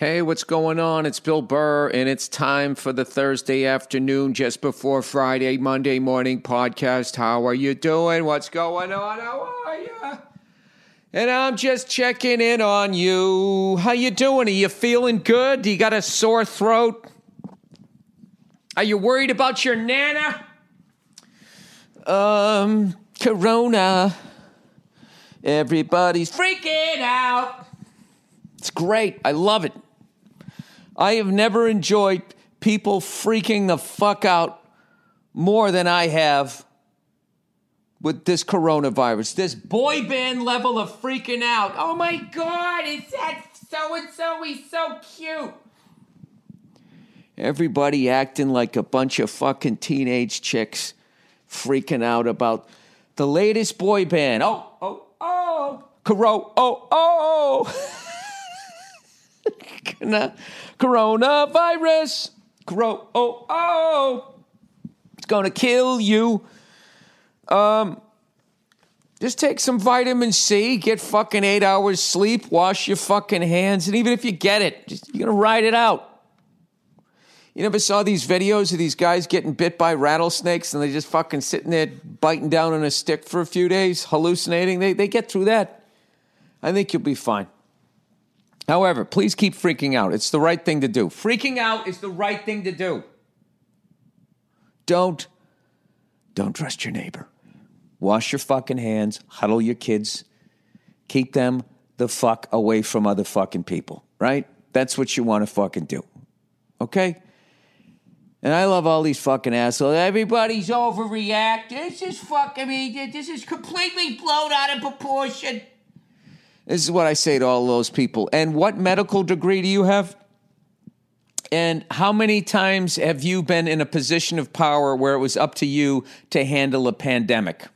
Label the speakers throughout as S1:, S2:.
S1: Hey, what's going on? It's Bill Burr, and it's time for the Thursday afternoon, just before Friday, Monday morning podcast. How are you doing? What's going on? How are you? And I'm just checking in on you. How you doing? Are you feeling good? Do you got a sore throat? Are you worried about your nana? Um, Corona. Everybody's freaking out. It's great. I love it. I have never enjoyed people freaking the fuck out more than I have with this coronavirus. This boy band level of freaking out. Oh my God, it's that so and so. He's so cute. Everybody acting like a bunch of fucking teenage chicks freaking out about the latest boy band. Oh, oh, oh. Coro, oh, oh. Coronavirus. Coro- oh, oh. It's going to kill you. Um, just take some vitamin C, get fucking eight hours sleep, wash your fucking hands, and even if you get it, just, you're gonna ride it out. You never saw these videos of these guys getting bit by rattlesnakes and they just fucking sitting there biting down on a stick for a few days, hallucinating? They, they get through that. I think you'll be fine. However, please keep freaking out. It's the right thing to do. Freaking out is the right thing to do. Don't don't trust your neighbor. Wash your fucking hands, huddle your kids, keep them the fuck away from other fucking people, right? That's what you want to fucking do. Okay? And I love all these fucking assholes. Everybody's overreacting. This is fucking me. This is completely blown out of proportion. This is what I say to all those people. And what medical degree do you have? And how many times have you been in a position of power where it was up to you to handle a pandemic?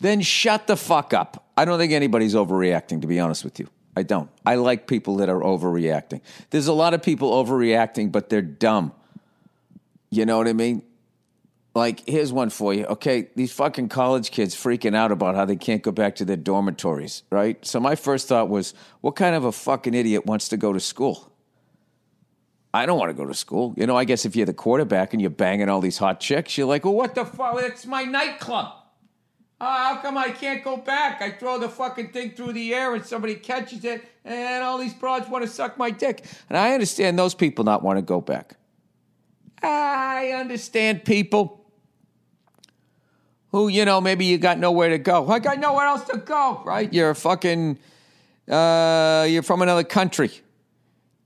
S1: Then shut the fuck up. I don't think anybody's overreacting, to be honest with you. I don't. I like people that are overreacting. There's a lot of people overreacting, but they're dumb. You know what I mean? Like here's one for you okay these fucking college kids freaking out about how they can't go back to their dormitories right so my first thought was what kind of a fucking idiot wants to go to school i don't want to go to school you know i guess if you're the quarterback and you're banging all these hot chicks you're like well what the fuck it's my nightclub uh, how come I can't go back? I throw the fucking thing through the air and somebody catches it, and all these broads want to suck my dick. And I understand those people not want to go back. I understand people who, you know, maybe you got nowhere to go. I got nowhere else to go, right? You're fucking, uh, you're from another country.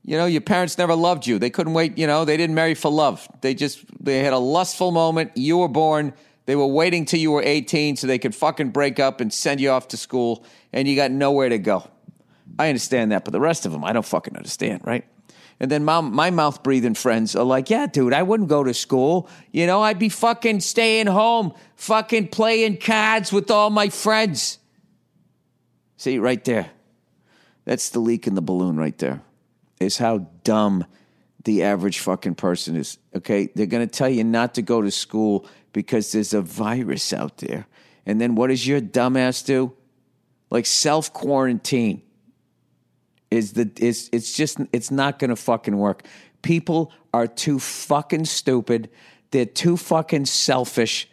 S1: You know, your parents never loved you. They couldn't wait, you know, they didn't marry for love. They just, they had a lustful moment. You were born. They were waiting till you were 18 so they could fucking break up and send you off to school, and you got nowhere to go. I understand that, but the rest of them, I don't fucking understand, right? And then my, my mouth breathing friends are like, yeah, dude, I wouldn't go to school. You know, I'd be fucking staying home, fucking playing cards with all my friends. See, right there. That's the leak in the balloon right there. Is how dumb the average fucking person is. Okay. They're going to tell you not to go to school because there's a virus out there. And then what does your dumbass do? Like self quarantine is the is it's just it's not going to fucking work. People are too fucking stupid. They're too fucking selfish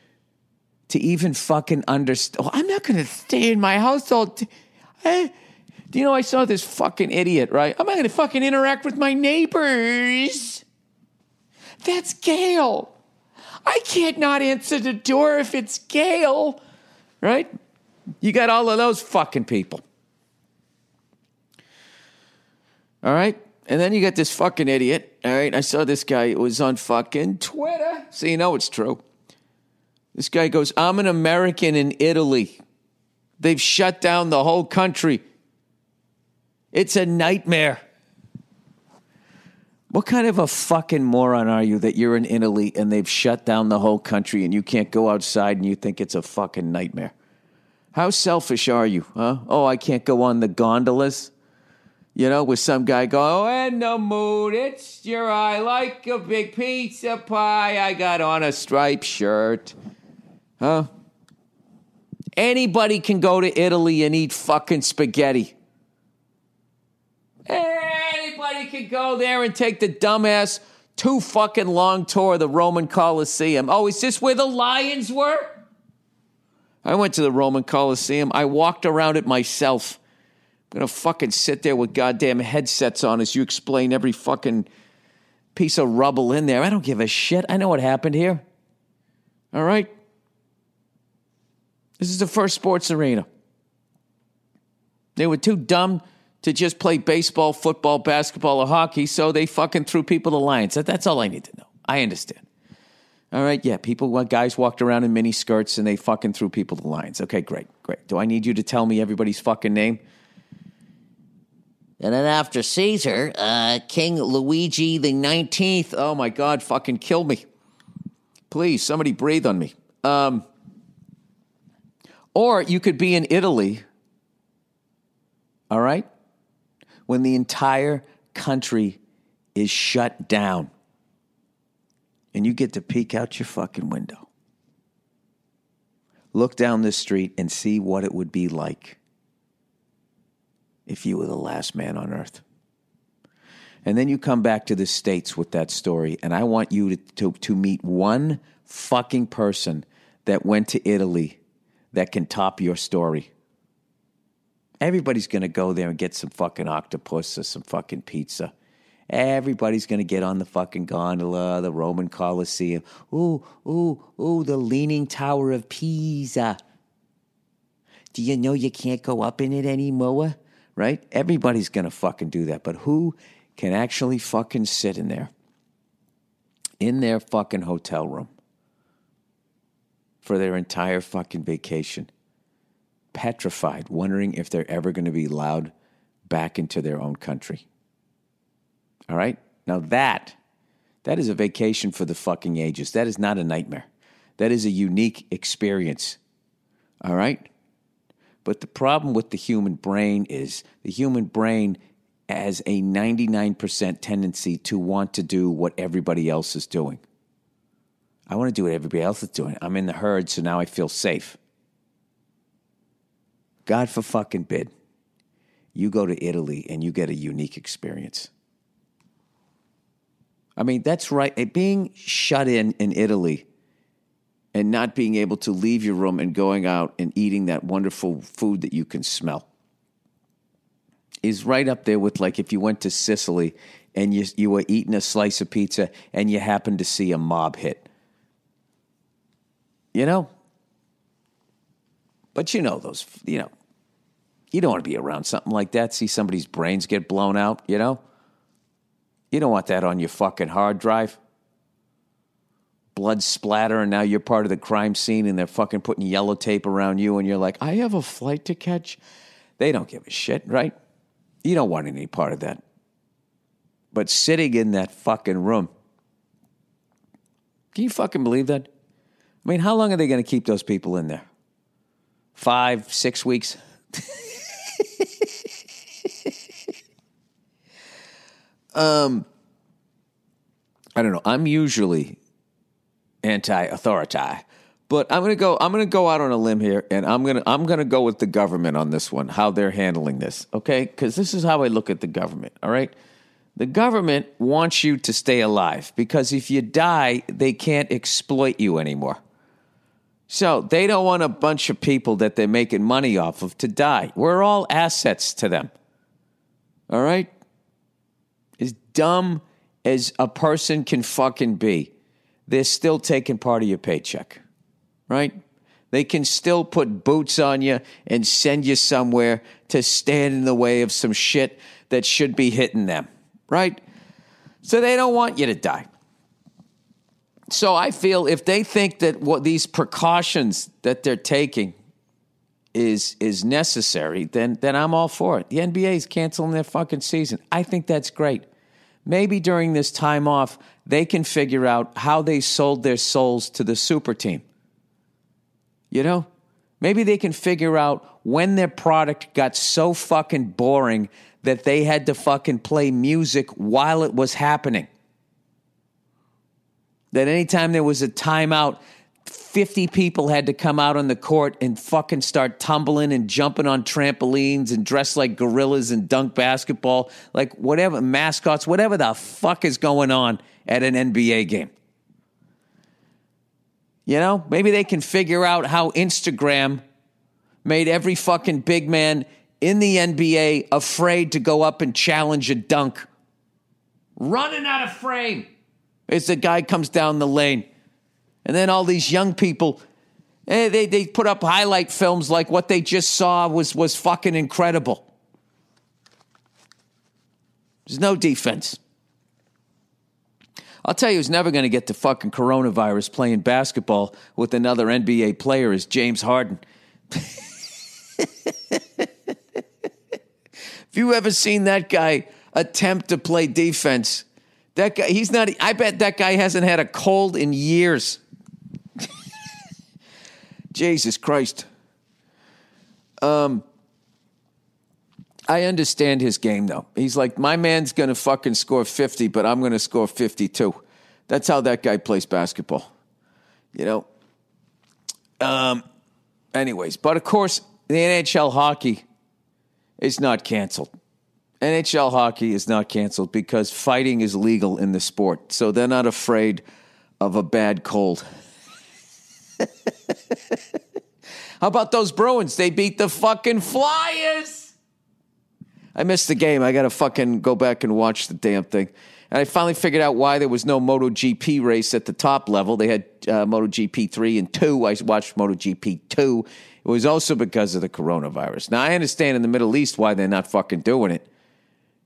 S1: to even fucking understand. Oh, I'm not going to stay in my house all day. Eh? Do you know I saw this fucking idiot, right? I'm not going to fucking interact with my neighbors. That's Gail. I can't not answer the door if it's Gail, right? You got all of those fucking people. All right? And then you got this fucking idiot. All right? I saw this guy. It was on fucking Twitter. So you know it's true. This guy goes, I'm an American in Italy. They've shut down the whole country. It's a nightmare. What kind of a fucking moron are you that you're in Italy and they've shut down the whole country and you can't go outside and you think it's a fucking nightmare? How selfish are you, huh? Oh, I can't go on the gondolas? You know, with some guy going, oh, in the mood, it's your I like a big pizza pie. I got on a striped shirt. Huh? Anybody can go to Italy and eat fucking spaghetti. Anybody can go there and take the dumbass two fucking long tour of the Roman Colosseum. Oh, is this where the lions were? I went to the Roman Colosseum. I walked around it myself. I'm gonna fucking sit there with goddamn headsets on as you explain every fucking piece of rubble in there. I don't give a shit. I know what happened here. All right? This is the first sports arena. They were too dumb to just play baseball, football, basketball, or hockey, so they fucking threw people to lions. That's all I need to know. I understand. All right, yeah, people, guys walked around in mini skirts and they fucking threw people to lions. Okay, great, great. Do I need you to tell me everybody's fucking name? And then after Caesar, uh, King Luigi the 19th. Oh my God, fucking kill me. Please, somebody breathe on me. Um, or you could be in Italy, all right, when the entire country is shut down and you get to peek out your fucking window. Look down the street and see what it would be like if you were the last man on earth. And then you come back to the States with that story, and I want you to, to, to meet one fucking person that went to Italy that can top your story. Everybody's going to go there and get some fucking octopus or some fucking pizza. Everybody's going to get on the fucking gondola, the Roman Colosseum. Ooh, ooh, ooh, the Leaning Tower of Pisa. Do you know you can't go up in it anymore? Right? Everybody's going to fucking do that. But who can actually fucking sit in there, in their fucking hotel room for their entire fucking vacation, petrified, wondering if they're ever going to be allowed back into their own country? All right? Now that that is a vacation for the fucking ages. That is not a nightmare. That is a unique experience. All right? But the problem with the human brain is the human brain has a 99% tendency to want to do what everybody else is doing. I want to do what everybody else is doing. I'm in the herd, so now I feel safe. God for fucking bid. You go to Italy and you get a unique experience. I mean, that's right. Eh, being shut in in Italy and not being able to leave your room and going out and eating that wonderful food that you can smell is right up there with like if you went to Sicily and you, you were eating a slice of pizza and you happened to see a mob hit. You know? But you know those, you know, you don't want to be around something like that, see somebody's brains get blown out, you know? You don't want that on your fucking hard drive. Blood splatter, and now you're part of the crime scene, and they're fucking putting yellow tape around you, and you're like, I have a flight to catch. They don't give a shit, right? You don't want any part of that. But sitting in that fucking room, can you fucking believe that? I mean, how long are they going to keep those people in there? Five, six weeks? Um, I don't know. I'm usually anti-authority, but I'm gonna go. I'm gonna go out on a limb here, and I'm gonna I'm gonna go with the government on this one. How they're handling this, okay? Because this is how I look at the government. All right, the government wants you to stay alive because if you die, they can't exploit you anymore. So they don't want a bunch of people that they're making money off of to die. We're all assets to them. All right? As dumb as a person can fucking be, they're still taking part of your paycheck. Right? They can still put boots on you and send you somewhere to stand in the way of some shit that should be hitting them. Right? So they don't want you to die. So I feel if they think that what these precautions that they're taking is is necessary, then then I'm all for it. The NBA is canceling their fucking season. I think that's great. Maybe during this time off, they can figure out how they sold their souls to the super team. You know? Maybe they can figure out when their product got so fucking boring that they had to fucking play music while it was happening that anytime there was a timeout, 50 people had to come out on the court and fucking start tumbling and jumping on trampolines and dress like gorillas and dunk basketball, like whatever, mascots, whatever the fuck is going on at an NBA game. You know, maybe they can figure out how Instagram made every fucking big man in the NBA afraid to go up and challenge a dunk. Running out of frame. As the guy comes down the lane. And then all these young people, eh, they, they put up highlight films like what they just saw was, was fucking incredible. There's no defense. I'll tell you who's never going to get the fucking coronavirus playing basketball with another NBA player is James Harden. Have you ever seen that guy attempt to play defense? That guy, he's not, I bet that guy hasn't had a cold in years. Jesus Christ. Um, I understand his game though. He's like, my man's going to fucking score 50, but I'm going to score 52. That's how that guy plays basketball. You know? Um, anyways, but of course, the NHL hockey is not canceled. NHL hockey is not canceled because fighting is legal in the sport. So they're not afraid of a bad cold. How about those Bruins? They beat the fucking Flyers. I missed the game. I got to fucking go back and watch the damn thing. And I finally figured out why there was no MotoGP race at the top level. They had uh, MotoGP 3 and 2. I watched MotoGP 2. It was also because of the coronavirus. Now, I understand in the Middle East why they're not fucking doing it.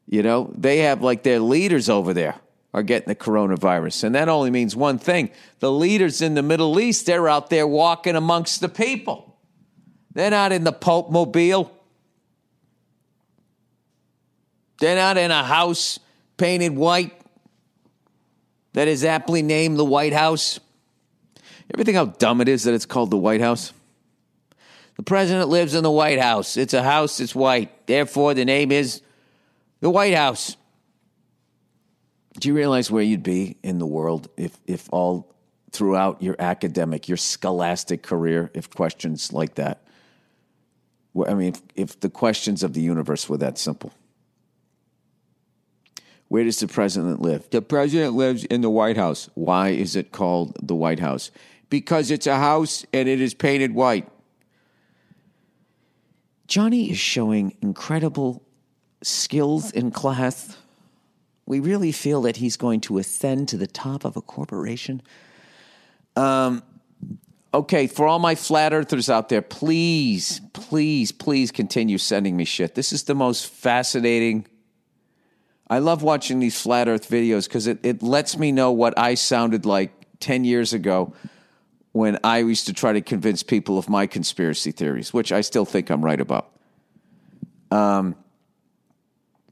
S1: You know, they have like their leaders over there are getting the coronavirus. And that only means one thing the leaders in the Middle East, they're out there walking amongst the people. They're not in the Pope Mobile. They're not in a house painted white that is aptly named the White House. Everything how dumb it is that it's called the White House? The president lives in the White House. It's a house that's white. Therefore, the name is the White House. Do you realize where you'd be in the world if, if all throughout your academic, your scholastic career, if questions like that, I mean, if, if the questions of the universe were that simple? Where does the president live? The president lives in the White House. Why is it called the White House? Because it's a house and it is painted white. Johnny is showing incredible skills in class. We really feel that he's going to ascend to the top of a corporation. Um, okay, for all my flat earthers out there, please, please, please continue sending me shit. This is the most fascinating. I love watching these flat earth videos because it, it lets me know what I sounded like 10 years ago when I used to try to convince people of my conspiracy theories, which I still think I'm right about. Um,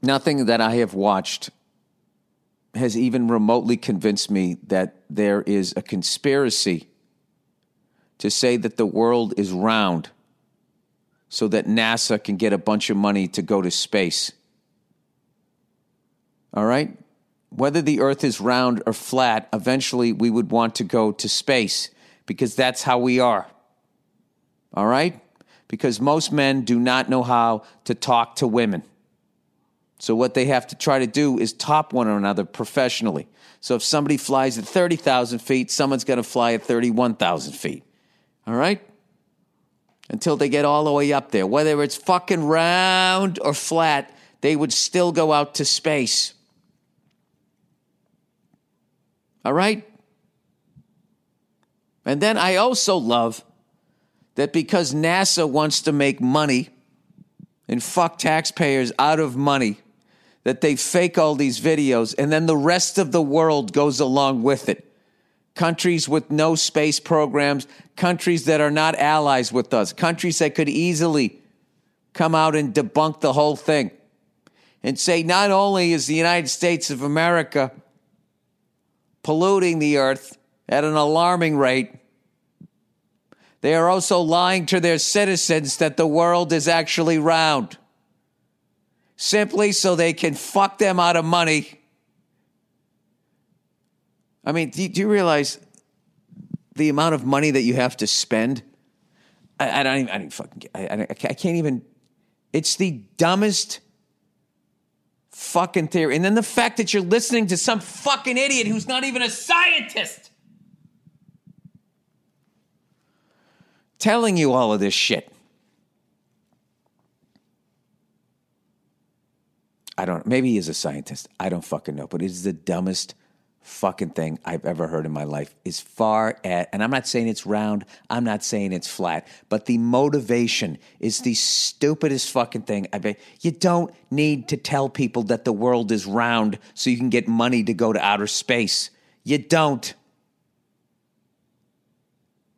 S1: Nothing that I have watched has even remotely convinced me that there is a conspiracy to say that the world is round so that NASA can get a bunch of money to go to space. All right? Whether the earth is round or flat, eventually we would want to go to space because that's how we are. All right? Because most men do not know how to talk to women. So what they have to try to do is top one another professionally. So if somebody flies at 30,000 feet, someone's going to fly at 31,000 feet. All right? Until they get all the way up there. Whether it's fucking round or flat, they would still go out to space. All right? And then I also love that because NASA wants to make money and fuck taxpayers out of money, that they fake all these videos and then the rest of the world goes along with it. Countries with no space programs, countries that are not allies with us, countries that could easily come out and debunk the whole thing and say not only is the United States of America polluting the earth at an alarming rate, they are also lying to their citizens that the world is actually round simply so they can fuck them out of money. I mean, do, you realize the amount of money that you have to spend? I, I don't even, I don't fucking, I, I, I can't even, it's the dumbest fucking theory. And then the fact that you're listening to some fucking idiot who's not even a scientist telling you all of this shit. I don't maybe he is a scientist. I don't fucking know, but it is the dumbest fucking thing I've ever heard in my life. As far as and I'm not saying it's round, I'm not saying it's flat, but the motivation is the stupidest fucking thing. I bet you don't need to tell people that the world is round so you can get money to go to outer space. You don't.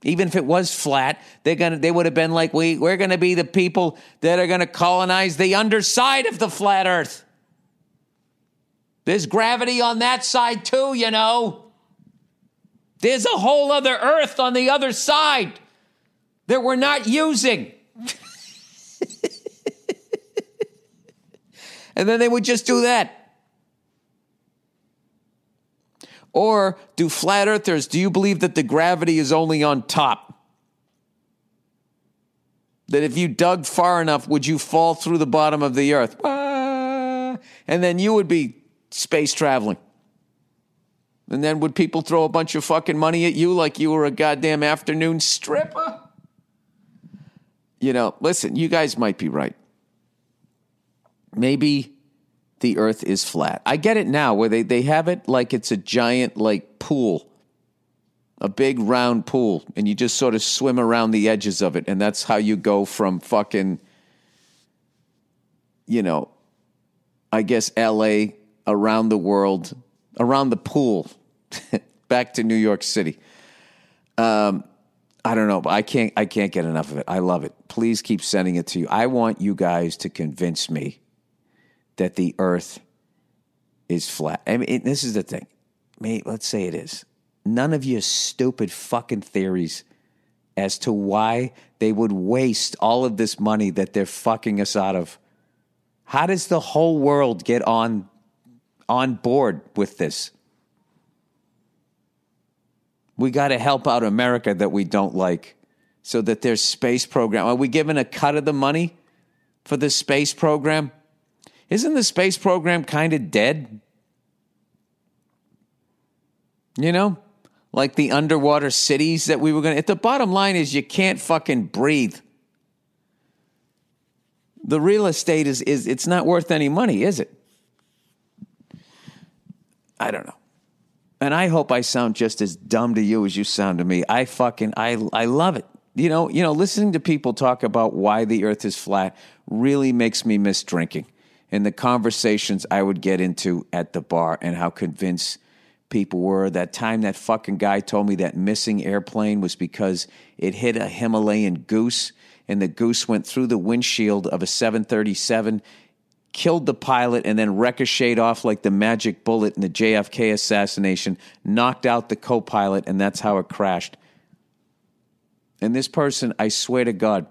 S1: Even if it was flat, they're gonna they would have been like, we we're gonna be the people that are gonna colonize the underside of the flat earth. There's gravity on that side too, you know. There's a whole other earth on the other side that we're not using. and then they would just do that. Or do flat earthers, do you believe that the gravity is only on top? That if you dug far enough, would you fall through the bottom of the earth? And then you would be space traveling. And then would people throw a bunch of fucking money at you like you were a goddamn afternoon stripper? You know, listen, you guys might be right. Maybe the earth is flat. I get it now where they, they have it like it's a giant like pool. A big round pool, and you just sort of swim around the edges of it, and that's how you go from fucking, you know, I guess LA around the world, around the pool, back to New York City. Um, I don't know, but I can't. I can't get enough of it. I love it. Please keep sending it to you. I want you guys to convince me that the Earth is flat. I mean, it, this is the thing. May, let's say it is. None of your stupid fucking theories as to why they would waste all of this money that they're fucking us out of. How does the whole world get on on board with this? We got to help out America that we don't like so that their space program. Are we given a cut of the money for the space program? Isn't the space program kind of dead? You know, like the underwater cities that we were going to. The bottom line is you can't fucking breathe. The real estate is, is it's not worth any money, is it? I don't know. And I hope I sound just as dumb to you as you sound to me. I fucking I I love it. You know, you know, listening to people talk about why the earth is flat really makes me miss drinking and the conversations I would get into at the bar and how convinced people were. That time that fucking guy told me that missing airplane was because it hit a Himalayan goose and the goose went through the windshield of a 737 killed the pilot and then ricocheted off like the magic bullet in the JFK assassination, knocked out the co pilot, and that's how it crashed. And this person, I swear to God,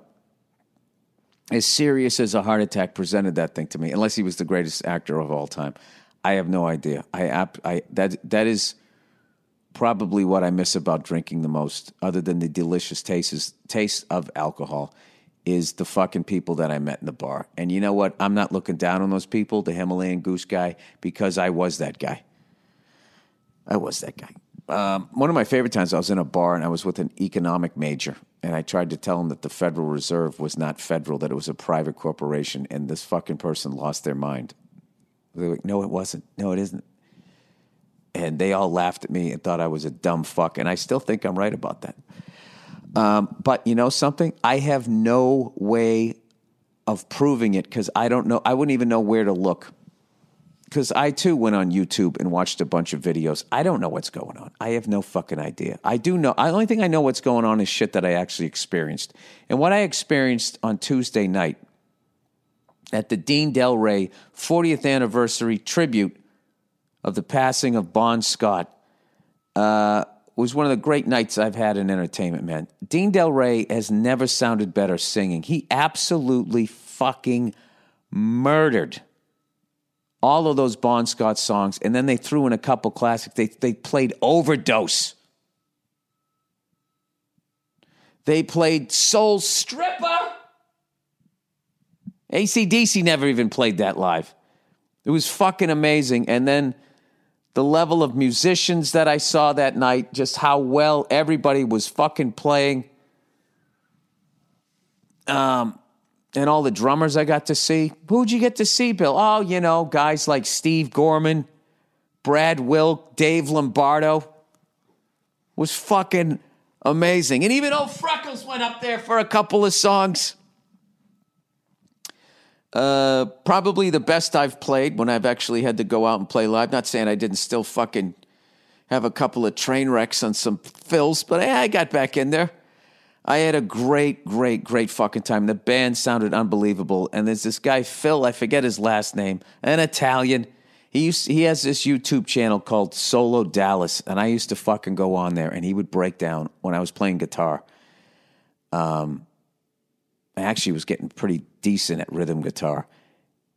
S1: as serious as a heart attack presented that thing to me, unless he was the greatest actor of all time. I have no idea. I, I that that is probably what I miss about drinking the most, other than the delicious tastes taste of alcohol, is the fucking people that I met in the bar. And you know what? I'm not looking down on those people, the Himalayan goose guy, because I was that guy. I was that guy. Um, one of my favorite times, I was in a bar and I was with an economic major, And I tried to tell him that the Federal Reserve was not federal, that it was a private corporation, and this fucking person lost their mind. They were like, no, it wasn't. No, it isn't. And they all laughed at me and thought I was a dumb fuck. And I still think I'm right about that. Um, but you know something? I have no way of proving it because I don't know. I wouldn't even know where to look. Because I too went on YouTube and watched a bunch of videos. I don't know what's going on. I have no fucking idea. I do know. The only thing I know what's going on is shit that I actually experienced. And what I experienced on Tuesday night at the Dean Delray 40th anniversary tribute of the passing of Bon Scott uh, was one of the great nights I've had in entertainment, man. Dean Delray has never sounded better singing. He absolutely fucking murdered all of those Bon Scott songs, and then they threw in a couple classics. They, they played Overdose. They played Soul Stripper. ACDC never even played that live. It was fucking amazing. And then the level of musicians that I saw that night, just how well everybody was fucking playing. Um, and all the drummers I got to see. Who'd you get to see, Bill? Oh, you know, guys like Steve Gorman, Brad Wilk, Dave Lombardo. Was fucking amazing. And even old Freckles went up there for a couple of songs. Uh, probably the best I've played when I've actually had to go out and play live. Not saying I didn't still fucking have a couple of train wrecks on some fills, but I got back in there. I had a great, great, great fucking time. The band sounded unbelievable. And there's this guy, Phil, I forget his last name, an Italian. He used, he has this YouTube channel called Solo Dallas, and I used to fucking go on there, and he would break down when I was playing guitar. Um, I actually was getting pretty decent at rhythm guitar.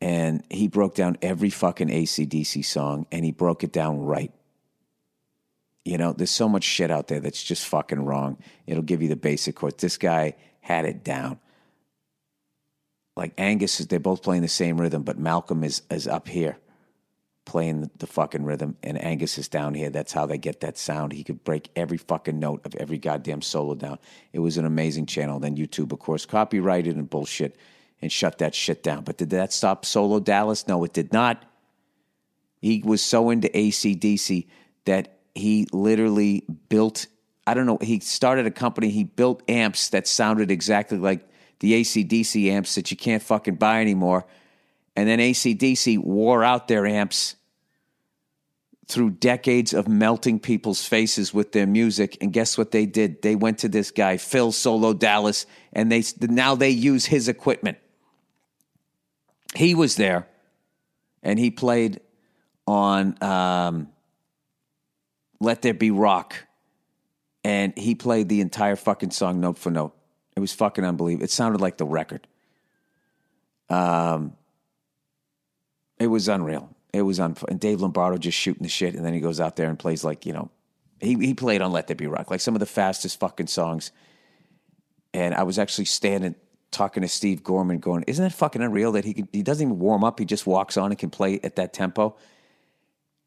S1: And he broke down every fucking ACDC song and he broke it down right. You know, there's so much shit out there that's just fucking wrong. It'll give you the basic chords. This guy had it down. Like Angus, they're both playing the same rhythm, but Malcolm is, is up here playing the, fucking rhythm, and Angus is down here. That's how they get that sound. He could break every fucking note of every goddamn solo down. It was an amazing channel. Then YouTube, of course, copyrighted and bullshit and shut that shit down. But did that stop Solo Dallas? No, it did not. He was so into ACDC that he literally built, I don't know, he started a company, he built amps that sounded exactly like the ACDC amps that you can't fucking buy anymore. And then ACDC wore out their amps through decades of melting people's faces with their music. And guess what they did? They went to this guy, Phil Solo Dallas, and they now they use his equipment. He was there, and he played on um, "Let There Be Rock," and he played the entire fucking song note for note. It was fucking unbelievable. It sounded like the record. Um, it was unreal. It was un. And Dave Lombardo just shooting the shit, and then he goes out there and plays like you know, he he played on "Let There Be Rock," like some of the fastest fucking songs. And I was actually standing talking to Steve Gorman, going, "Isn't that fucking unreal that he can, he doesn't even warm up; he just walks on and can play at that tempo."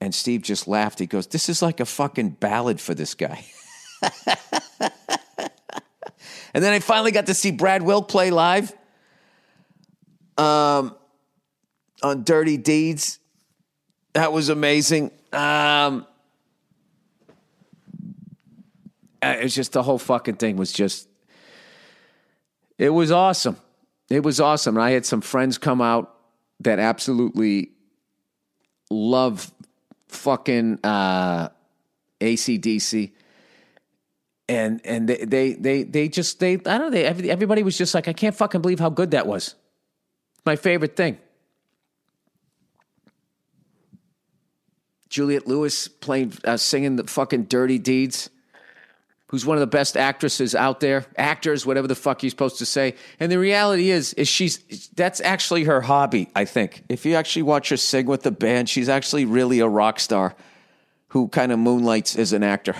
S1: And Steve just laughed. He goes, "This is like a fucking ballad for this guy." and then I finally got to see Brad Wilk play live. Um, on Dirty Deeds. That was amazing. Um, uh, it was just the whole fucking thing was just, it was awesome. It was awesome. And I had some friends come out that absolutely love fucking uh, ACDC. And and they, they they they just they I don't know they everybody was just like I can't fucking believe how good that was. My favorite thing. Juliette Lewis playing, uh, singing the fucking Dirty Deeds, who's one of the best actresses out there, actors, whatever the fuck you're supposed to say. And the reality is, is she's that's actually her hobby. I think if you actually watch her sing with the band, she's actually really a rock star who kind of moonlights as an actor.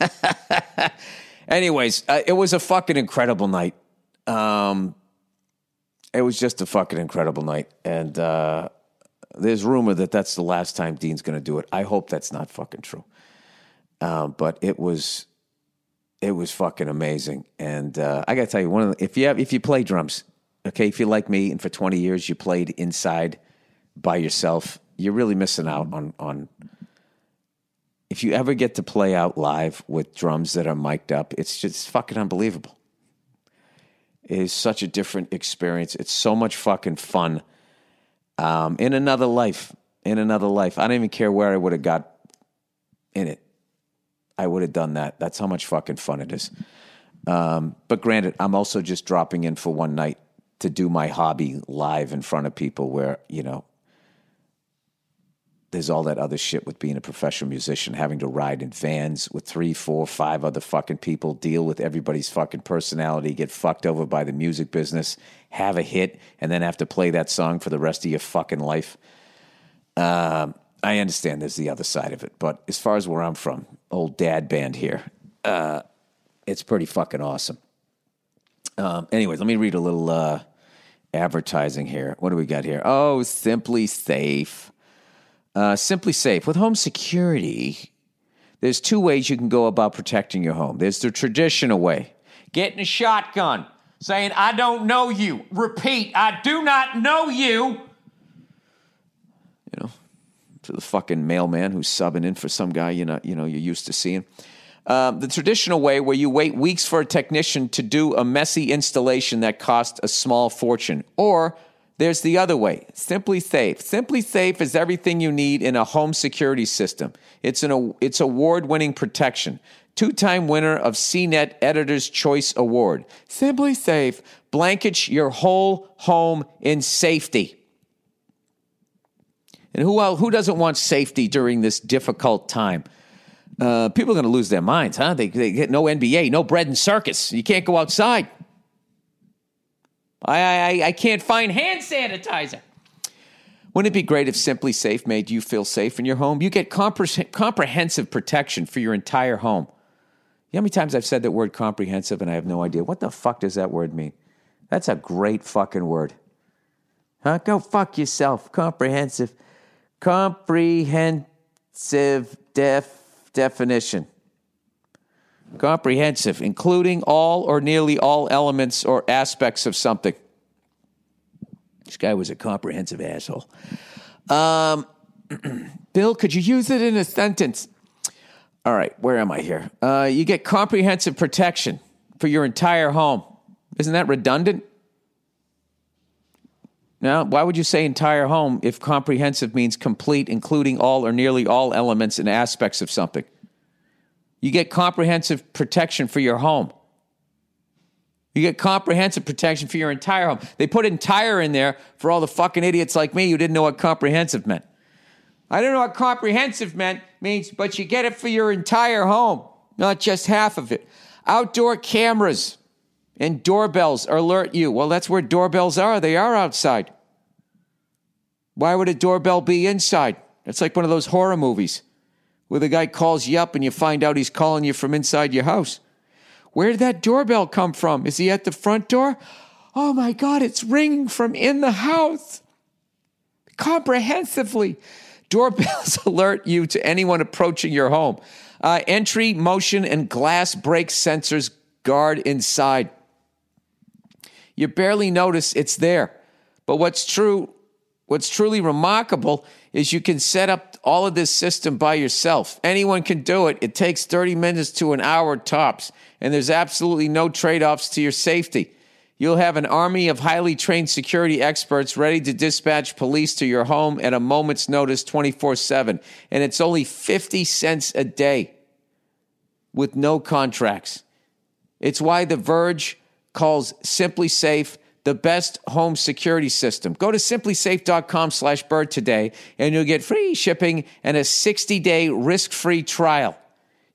S1: Anyways, uh, it was a fucking incredible night. Um, it was just a fucking incredible night, and. Uh, there's rumor that that's the last time Dean's going to do it. I hope that's not fucking true. Um, but it was it was fucking amazing. And uh, I got to tell you, one of the, if you have, if you play drums, okay, if you're like me, and for 20 years you played inside by yourself, you're really missing out on on. If you ever get to play out live with drums that are mic'd up, it's just fucking unbelievable. It is such a different experience. It's so much fucking fun. Um, in another life, in another life, I don't even care where I would have got in it. I would have done that. That's how much fucking fun it is. Um, but granted, I'm also just dropping in for one night to do my hobby live in front of people where, you know, there's all that other shit with being a professional musician, having to ride in vans with three, four, five other fucking people, deal with everybody's fucking personality, get fucked over by the music business, have a hit, and then have to play that song for the rest of your fucking life. Um, I understand there's the other side of it, but as far as where I'm from, old dad band here, uh, it's pretty fucking awesome. Um, anyways, let me read a little uh, advertising here. What do we got here? Oh, SimpliSafe. Uh, SimpliSafe with home security. There's two ways you can go about protecting your home. There's the traditional way, getting a shotgun, saying, "I don't know you." Repeat, "I do not know you." You know, to the fucking mailman who's subbing in for some guy you know you know you're used to seeing. Um, the traditional way, where you wait weeks for a technician to do a messy installation that costs a small fortune, or there's the other way, SimpliSafe. Simply Safe is everything you need in a home security system. It's an it's award-winning protection. Two-time winner of CNET Editor's Choice Award. SimpliSafe blankets your whole home in safety. And who who doesn't want safety during this difficult time? Uh, people are going to lose their minds, huh? They, they get no NBA, no bread and circus. You can't go outside. I, I, I can't find hand sanitizer. Wouldn't it be great if SimpliSafe made you feel safe in your home? You get compre- comprehensive protection for your entire home. You know how many times I've said that word comprehensive and I have no idea? What the fuck does that word mean? That's a great fucking word. Huh? Go fuck yourself. Comprehensive. Comprehensive def definition. Comprehensive, including all or nearly all elements or aspects of something. This guy was a comprehensive asshole. Um, Bill, could you use it in a sentence? All right, where am I here? Uh, you get comprehensive protection for your entire home. Isn't that redundant? Now, why would you say entire home if comprehensive means complete, including all or nearly all elements and aspects of something? You get comprehensive protection for your home. You get comprehensive protection for your entire home. They put entire in there for all the fucking idiots like me who didn't know what comprehensive meant. I don't know what comprehensive meant means, but you get it for your entire home, not just half of it. Outdoor cameras and doorbells alert you. Well, that's where doorbells are. They are outside. Why would a doorbell be inside? It's like one of those horror movies where the guy calls you up and you find out he's calling you from inside your house. Where did that doorbell come from? Is he at the front door? Oh my God, it's ringing from in the house. Comprehensively. Doorbells alert you to anyone approaching your home. Uh, entry, motion, and glass break sensors guard inside. You barely notice it's there. But what's true, what's truly remarkable is you can set up all of this system by yourself. Anyone can do it. It takes 30 minutes to an hour tops, and there's absolutely no trade offs to your safety. You'll have an army of highly trained security experts ready to dispatch police to your home at a moment's notice 24 7. And it's only 50 cents a day with no contracts. It's why The Verge calls SimpliSafe the best home security system. Go to simplisafe.com slash burr today and you'll get free shipping and a 60-day risk-free trial.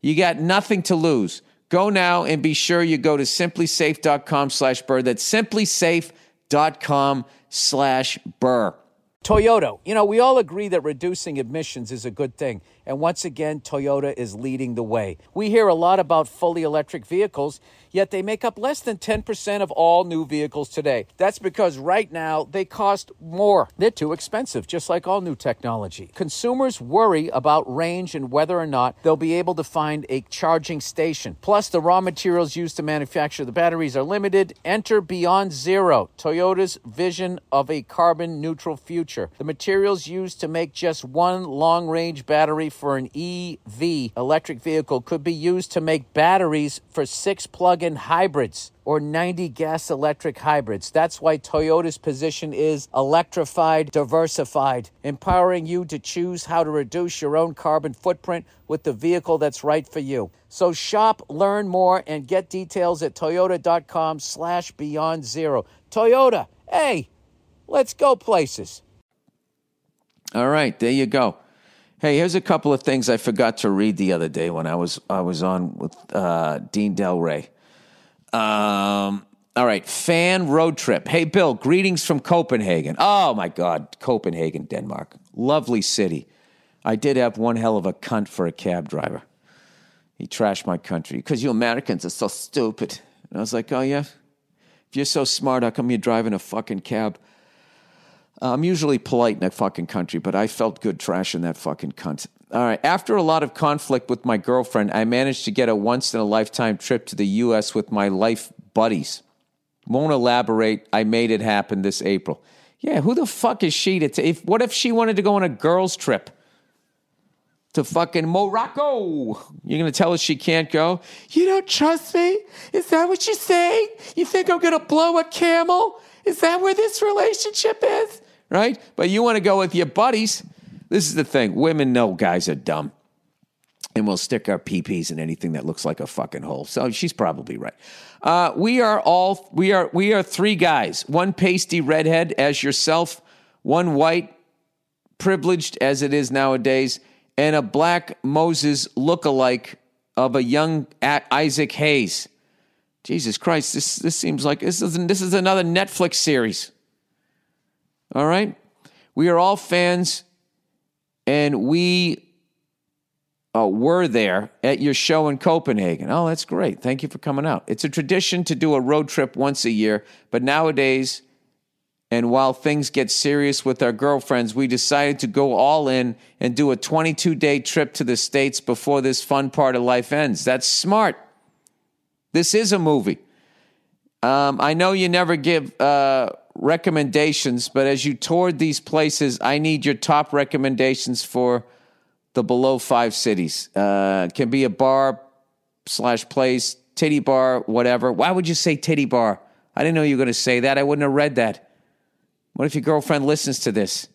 S1: You got nothing to lose. Go now and be sure you go to simplisafe.com slash burr. That's simplisafe.com slash burr.
S2: Toyota, you know, we all agree that reducing emissions is a good thing.
S3: And once again, Toyota is leading the way. We hear a lot about fully electric vehicles, yet they make up less than 10% of all new vehicles today. That's because right now they cost more. They're too expensive, just like all new technology. Consumers worry about range and whether or not they'll be able to find a charging station. Plus, the raw materials used to manufacture the batteries are limited. Enter Beyond Zero, Toyota's vision of a carbon neutral future. The materials used to make just one long range battery for an EV electric vehicle could be used to make batteries for six plug in hybrids or 90 gas electric hybrids. That's why Toyota's position is electrified, diversified, empowering you to choose how to reduce your own carbon footprint with the vehicle that's right for you. So shop, learn more, and get details at toyota.com slash beyond zero. Toyota, hey, let's go places.
S1: All right, there you go. Hey, here's a couple of things I forgot to read the other day when I was I was on with uh, Dean Delray. Um, all right, fan road trip. Hey, Bill, greetings from Copenhagen. Oh my God, Copenhagen, Denmark, lovely city. I did have one hell of a cunt for a cab driver. He trashed my country because you Americans are so stupid. And I was like, oh yeah, if you're so smart, how come you're driving a fucking cab? I'm usually polite in that fucking country, but I felt good trashing that fucking cunt. All right. After a lot of conflict with my girlfriend, I managed to get a once in a lifetime trip to the U.S. with my life buddies. Won't elaborate. I made it happen this April. Yeah, who the fuck is she to? T- if what if she wanted to go on a girls' trip to fucking Morocco? You're gonna tell us she can't go? You don't trust me? Is that what you're saying? You think I'm gonna blow a camel? Is that where this relationship is? Right? But you want to go with your buddies. This is the thing. Women know guys are dumb. And we'll stick our peepees in anything that looks like a fucking hole. So she's probably right. Uh, we are all we are we are three guys. One pasty redhead as yourself, one white, privileged as it is nowadays, and a black Moses look-alike of a young Isaac Hayes. Jesus Christ, this this seems like this is this is another Netflix series. All right, we are all fans, and we uh, were there at your show in Copenhagen. Oh, that's great! Thank you for coming out. It's a tradition to do a road trip once a year, but nowadays, and while things get serious with our girlfriends, we decided to go all in and do a 22 day trip to the states before this fun part of life ends. That's smart. This is a movie. Um, I know you never give uh, recommendations, but as you toured these places, I need your top recommendations for the below five cities. Uh, can be a bar slash place, titty bar, whatever. Why would you say titty bar? I didn't know you were going to say that. I wouldn't have read that. What if your girlfriend listens to this?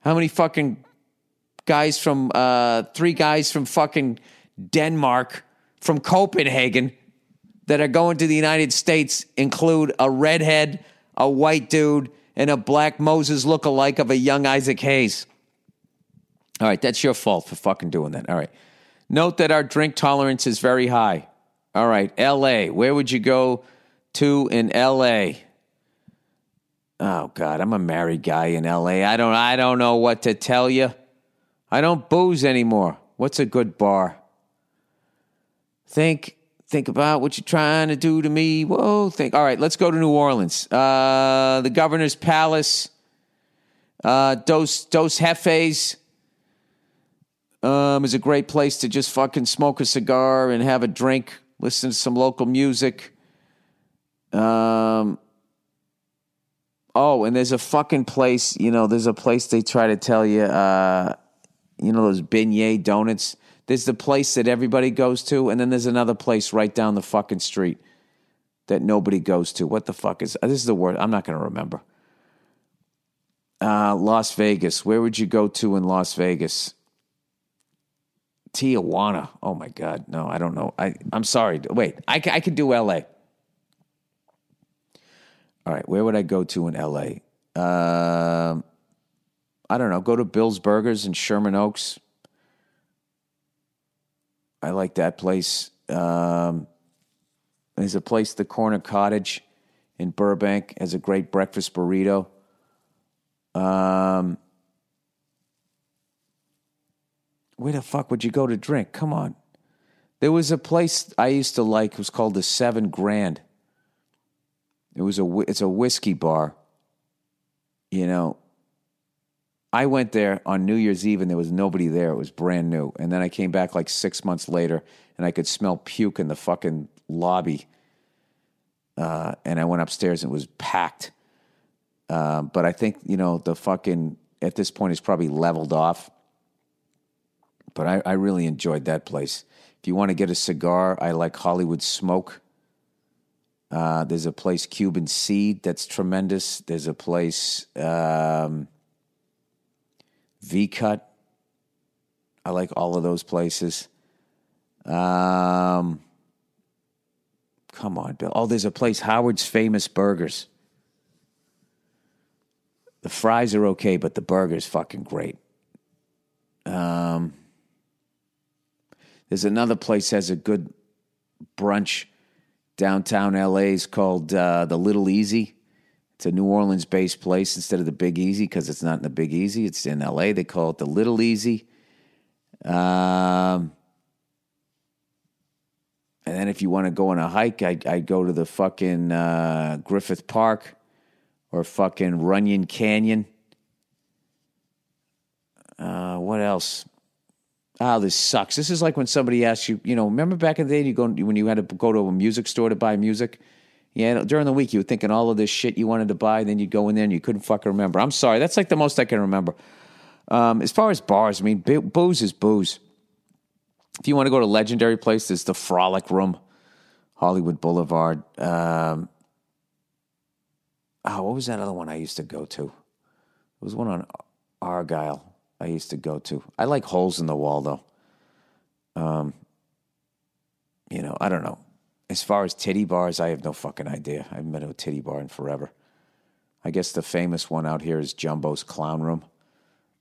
S1: How many fucking guys from, uh, three guys from fucking Denmark, from Copenhagen, that are going to the United States include a redhead, a white dude, and a black Moses look-alike of a young Isaac Hayes. All right, that's your fault for fucking doing that. All right. Note that our drink tolerance is very high. All right, LA. Where would you go to in LA? Oh God, I'm a married guy in LA. I don't I don't know what to tell you. I don't booze anymore. What's a good bar? Think think about what you're trying to do to me. Whoa, think. All right, let's go to New Orleans. Uh, the Governor's Palace, uh, Dos Dos Jefes um, is a great place to just fucking smoke a cigar and have a drink, listen to some local music. Um, oh, and there's a fucking place. You know, there's a place they try to tell you. Uh, you know those beignet donuts there's the place that everybody goes to, and then there's another place right down the fucking street that nobody goes to. What the fuck is this? Is the word? I'm not going to remember. Uh, Las Vegas. Where would you go to in Las Vegas? Tijuana. Oh my God. No, I don't know. I, I'm sorry. Wait, I, I could do LA. All right. Where would I go to in LA? Um, I don't know. Go to Bill's Burgers in Sherman Oaks. I like that place. Um, there's a place, the Corner Cottage in Burbank, has a great breakfast burrito. Um, where the fuck would you go to drink? Come on. There was a place I used to like. It was called the Seven Grand. It was a it's a whiskey bar. You know, I went there on New Year's Eve and there was nobody there. It was brand new. And then I came back like six months later and I could smell puke in the fucking lobby. Uh, and I went upstairs and it was packed. Uh, but I think, you know, the fucking, at this point, it's probably leveled off. But I, I really enjoyed that place. If you want to get a cigar, I like Hollywood Smoke. Uh, there's a place, Cuban Seed, that's tremendous. There's a place, um, V Cut. I like all of those places. Um, come on, Bill. Oh, there's a place, Howard's Famous Burgers. The fries are okay, but the burger's fucking great. Um, there's another place has a good brunch downtown LA is called uh, the Little Easy. It's a New Orleans based place instead of the Big Easy because it's not in the Big Easy. It's in LA. They call it the Little Easy. Um, and then if you want to go on a hike, I I go to the fucking uh, Griffith Park or fucking Runyon Canyon. Uh, what else? Oh, this sucks. This is like when somebody asks you, you know, remember back in the day you go when you had to go to a music store to buy music? Yeah, during the week you were thinking all of this shit you wanted to buy, then you'd go in there and you couldn't fucking remember. I'm sorry, that's like the most I can remember. Um, as far as bars, I mean, booze is booze. If you want to go to legendary place, there's the Frolic Room, Hollywood Boulevard. Um, oh, what was that other one I used to go to? It was one on Argyle. I used to go to. I like holes in the wall though. Um, you know, I don't know. As far as titty bars, I have no fucking idea. I haven't been to a titty bar in forever. I guess the famous one out here is Jumbo's Clown Room,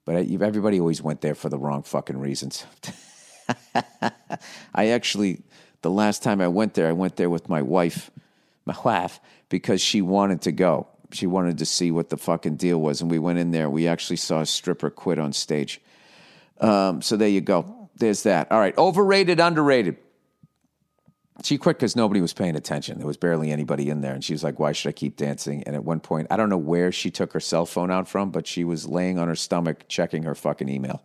S1: but everybody always went there for the wrong fucking reasons. I actually, the last time I went there, I went there with my wife, my wife, because she wanted to go. She wanted to see what the fucking deal was, and we went in there. We actually saw a stripper quit on stage. Um, so there you go. There's that. All right, overrated, underrated. She quit because nobody was paying attention. There was barely anybody in there, and she was like, "Why should I keep dancing?" And at one point, I don't know where she took her cell phone out from, but she was laying on her stomach checking her fucking email.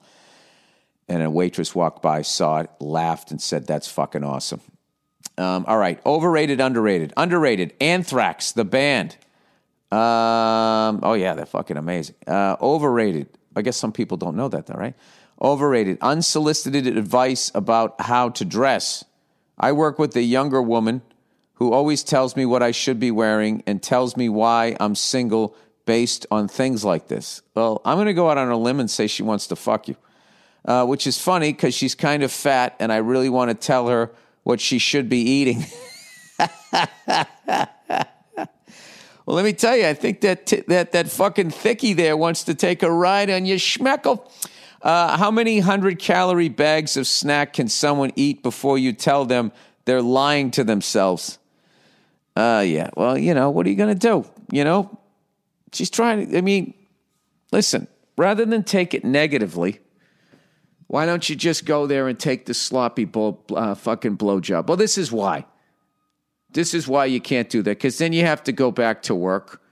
S1: And a waitress walked by, saw it, laughed, and said, "That's fucking awesome." Um, all right, overrated, underrated, underrated. Anthrax, the band. Um, oh yeah, they're fucking amazing. Uh, overrated. I guess some people don't know that though, right? Overrated. Unsolicited advice about how to dress. I work with a younger woman who always tells me what I should be wearing and tells me why I'm single based on things like this. Well, I'm going to go out on a limb and say she wants to fuck you, uh, which is funny because she's kind of fat and I really want to tell her what she should be eating. Well, let me tell you, I think that t- that that fucking thickie there wants to take a ride on your schmeckle. Uh, how many hundred calorie bags of snack can someone eat before you tell them they're lying to themselves? Uh, yeah. Well, you know, what are you going to do? You know, she's trying to, I mean, listen, rather than take it negatively, why don't you just go there and take the sloppy blow, uh, fucking blowjob? Well, this is why. This is why you can't do that because then you have to go back to work.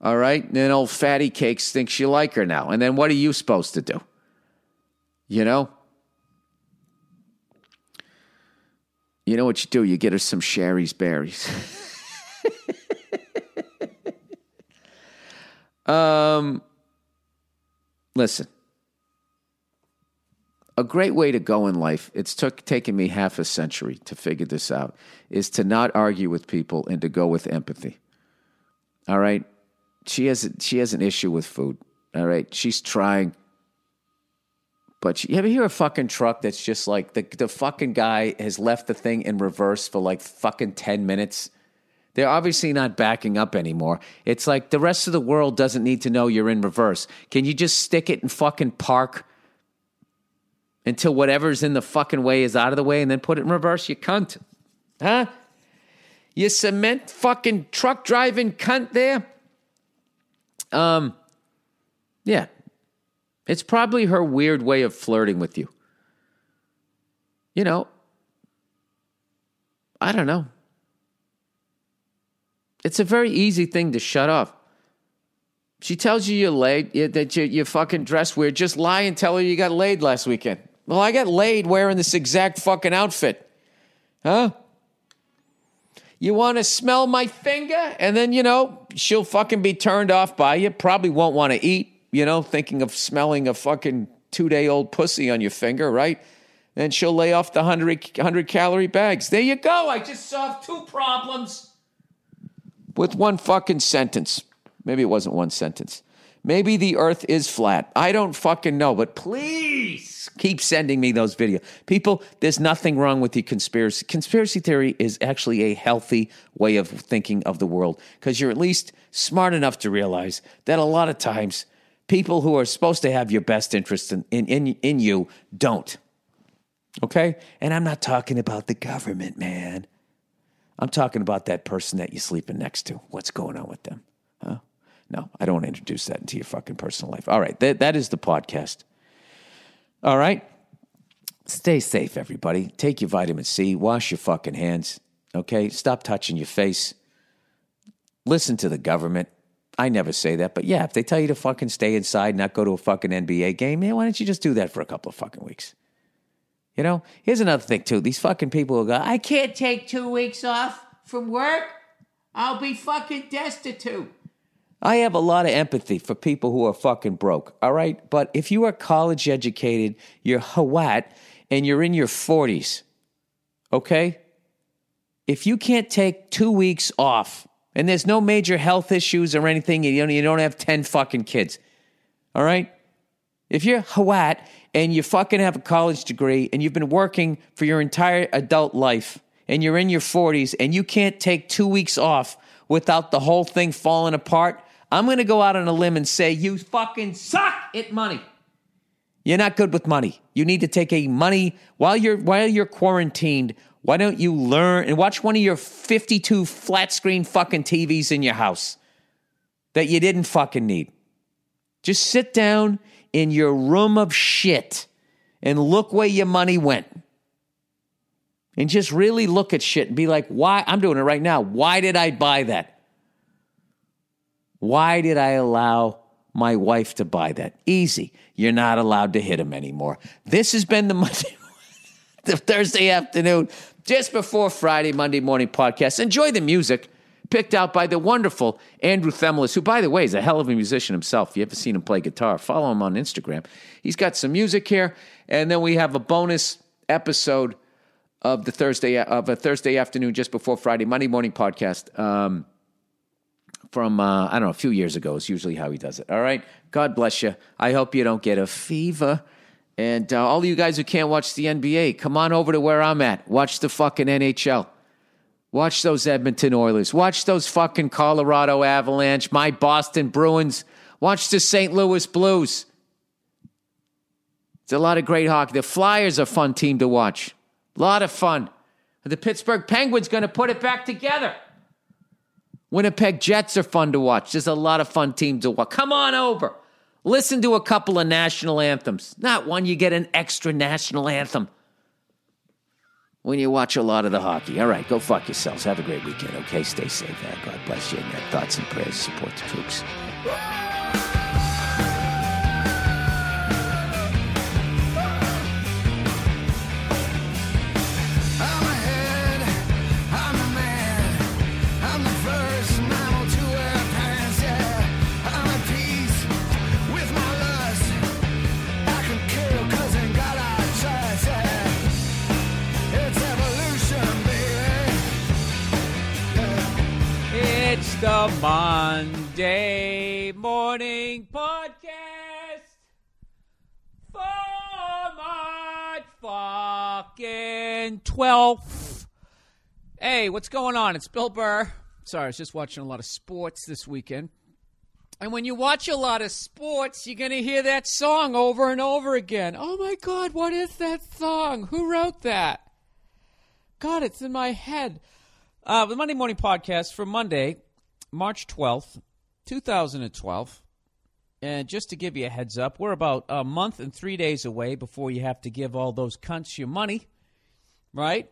S1: All right. And then old fatty cakes thinks you like her now. And then what are you supposed to do? You know? You know what you do? You get her some Shari's Berries. um, listen, a great way to go in life, it's took taken me half a century to figure this out, is to not argue with people and to go with empathy. All right? She has she has an issue with food. All right? She's trying but you ever hear a fucking truck that's just like the the fucking guy has left the thing in reverse for like fucking 10 minutes? They're obviously not backing up anymore. It's like the rest of the world doesn't need to know you're in reverse. Can you just stick it in fucking park until whatever's in the fucking way is out of the way and then put it in reverse, you cunt? Huh? You cement fucking truck driving cunt there? Um, yeah. It's probably her weird way of flirting with you. you know, I don't know. It's a very easy thing to shut off. She tells you you're late, that you, you fucking dress weird. Just lie and tell her you got laid last weekend. Well, I got laid wearing this exact fucking outfit. Huh? You want to smell my finger? And then, you know, she'll fucking be turned off by you. Probably won't want to eat, you know, thinking of smelling a fucking two day old pussy on your finger, right? Then she'll lay off the 100, 100 calorie bags. There you go. I just solved two problems with one fucking sentence. Maybe it wasn't one sentence. Maybe the earth is flat. I don't fucking know, but please keep sending me those videos. People, there's nothing wrong with the conspiracy. Conspiracy theory is actually a healthy way of thinking of the world because you're at least smart enough to realize that a lot of times people who are supposed to have your best interest in, in, in, in you don't. Okay? And I'm not talking about the government, man. I'm talking about that person that you're sleeping next to. What's going on with them? Huh? No, I don't want to introduce that into your fucking personal life. All right, that, that is the podcast. All right. Stay safe, everybody. Take your vitamin C. Wash your fucking hands. Okay? Stop touching your face. Listen to the government. I never say that, but yeah, if they tell you to fucking stay inside, not go to a fucking NBA game, man, why don't you just do that for a couple of fucking weeks? You know, here's another thing too. These fucking people who go, I can't take two weeks off from work. I'll be fucking destitute. I have a lot of empathy for people who are fucking broke, all right? But if you are college educated, you're Hawat, and you're in your 40s, okay? If you can't take two weeks off and there's no major health issues or anything, and you don't, you don't have 10 fucking kids, all right? If you're Hawat and you fucking have a college degree and you've been working for your entire adult life and you're in your 40s and you can't take two weeks off without the whole thing falling apart, I'm going to go out on a limb and say you fucking suck at money. You're not good with money. You need to take a money while you're while you're quarantined. Why don't you learn and watch one of your 52 flat screen fucking TVs in your house that you didn't fucking need? Just sit down in your room of shit and look where your money went. And just really look at shit and be like, why? I'm doing it right now. Why did I buy that? Why did I allow my wife to buy that? Easy. You're not allowed to hit him anymore. This has been the Monday, the Thursday afternoon, just before Friday, Monday morning podcast. Enjoy the music picked out by the wonderful Andrew Themelis, who, by the way, is a hell of a musician himself. If you ever seen him play guitar, follow him on Instagram. He's got some music here, and then we have a bonus episode of the Thursday of a Thursday afternoon just before Friday, Monday morning podcast. Um, from uh, I don't know a few years ago is usually how he does it. All right, God bless you. I hope you don't get a fever. And uh, all you guys who can't watch the NBA, come on over to where I'm at. Watch the fucking NHL. Watch those Edmonton Oilers. Watch those fucking Colorado Avalanche. My Boston Bruins. Watch the St. Louis Blues. It's a lot of great hockey. The Flyers are a fun team to watch. A lot of fun. The Pittsburgh Penguins going to put it back together. Winnipeg Jets are fun to watch. There's a lot of fun teams to watch. Come on over. Listen to a couple of national anthems. Not one, you get an extra national anthem when you watch a lot of the hockey. All right, go fuck yourselves. Have a great weekend, okay? Stay safe. God bless you. And your thoughts and prayers support the troops. Monday Morning Podcast for March fucking 12th. Hey, what's going on? It's Bill Burr. Sorry, I was just watching a lot of sports this weekend. And when you watch a lot of sports, you're going to hear that song over and over again. Oh my God, what is that song? Who wrote that? God, it's in my head. Uh, the Monday Morning Podcast for Monday, March 12th, 2012. And just to give you a heads up, we're about a month and three days away before you have to give all those cunts your money. right?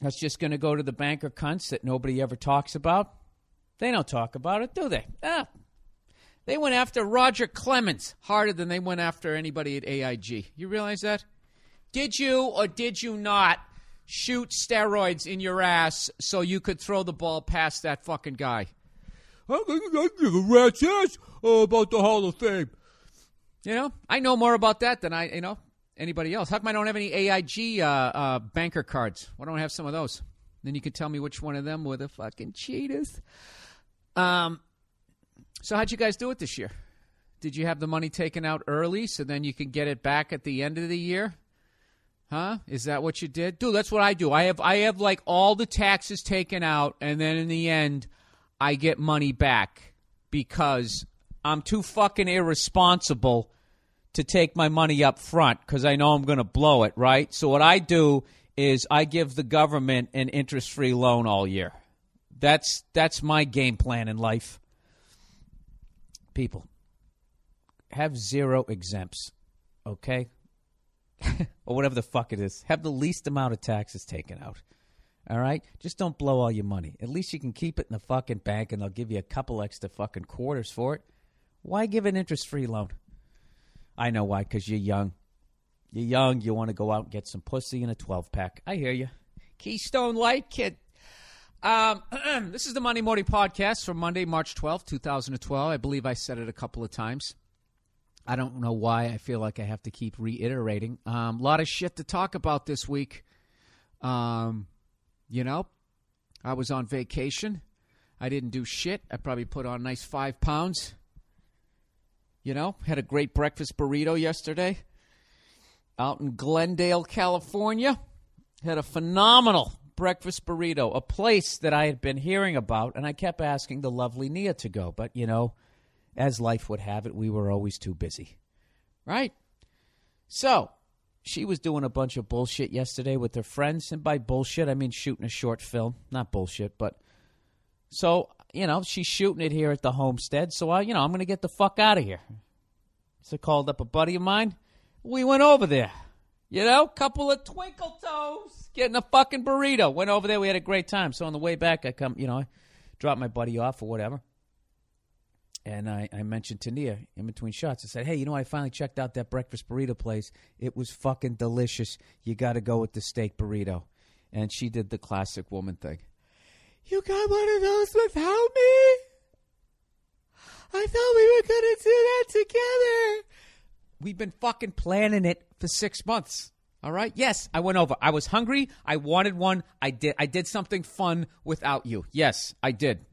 S1: That's just going to go to the banker cunts that nobody ever talks about. They don't talk about it, do they? Ah. They went after Roger Clemens harder than they went after anybody at AIG. You realize that? Did you or did you not shoot steroids in your ass so you could throw the ball past that fucking guy? I give a rat's ass about the Hall of Fame. You know, I know more about that than I, you know, anybody else. How come I don't have any AIG uh, uh, banker cards? Why don't I have some of those? Then you could tell me which one of them were the fucking cheaters. Um, so how'd you guys do it this year? Did you have the money taken out early so then you can get it back at the end of the year? Huh? Is that what you did? Dude, that's what I do. I have I have like all the taxes taken out and then in the end I get money back because I'm too fucking irresponsible to take my money up front because I know I'm going to blow it, right? So what I do is I give the government an interest-free loan all year. That's that's my game plan in life. People have zero exempts, okay? or whatever the fuck it is. Have the least amount of taxes taken out. All right? Just don't blow all your money. At least you can keep it in the fucking bank and they'll give you a couple extra fucking quarters for it. Why give an interest free loan? I know why, because you're young. You're young, you want to go out and get some pussy in a 12 pack. I hear you. Keystone Light Kid. Um, this is the Monday Morning Podcast for Monday, March 12th, 2012. I believe I said it a couple of times. I don't know why I feel like I have to keep reiterating. A um, lot of shit to talk about this week. Um, you know, I was on vacation. I didn't do shit. I probably put on nice five pounds. You know, had a great breakfast burrito yesterday out in Glendale, California. Had a phenomenal breakfast burrito, a place that I had been hearing about, and I kept asking the lovely Nia to go. But, you know, as life would have it, we were always too busy. Right? So, she was doing a bunch of bullshit yesterday with her friends. And by bullshit, I mean shooting a short film. Not bullshit, but. So, you know, she's shooting it here at the homestead. So, I, you know, I'm going to get the fuck out of here. So, I called up a buddy of mine. We went over there. You know, couple of twinkle toes, getting a fucking burrito. Went over there. We had a great time. So on the way back, I come, you know, I dropped my buddy off or whatever. And I, I mentioned to Nia in between shots. I said, "Hey, you know, I finally checked out that breakfast burrito place. It was fucking delicious. You got to go with the steak burrito." And she did the classic woman thing. You got one of those without me? I thought we were gonna do that together. We've been fucking planning it for six months. All right. Yes, I went over. I was hungry. I wanted one. I did. I did something fun without you. Yes, I did.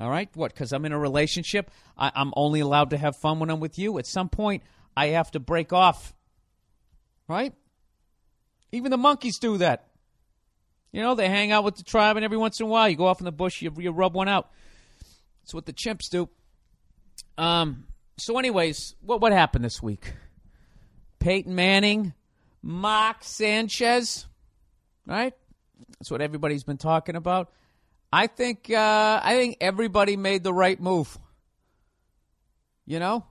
S1: All right. What? Because I'm in a relationship. I, I'm only allowed to have fun when I'm with you. At some point, I have to break off. Right. Even the monkeys do that. You know, they hang out with the tribe, and every once in a while, you go off in the bush, you, you rub one out. That's what the chimps do. Um. So, anyways, what what happened this week? Peyton Manning, Mark Sanchez, right? That's what everybody's been talking about. I think uh, I think everybody made the right move. You know,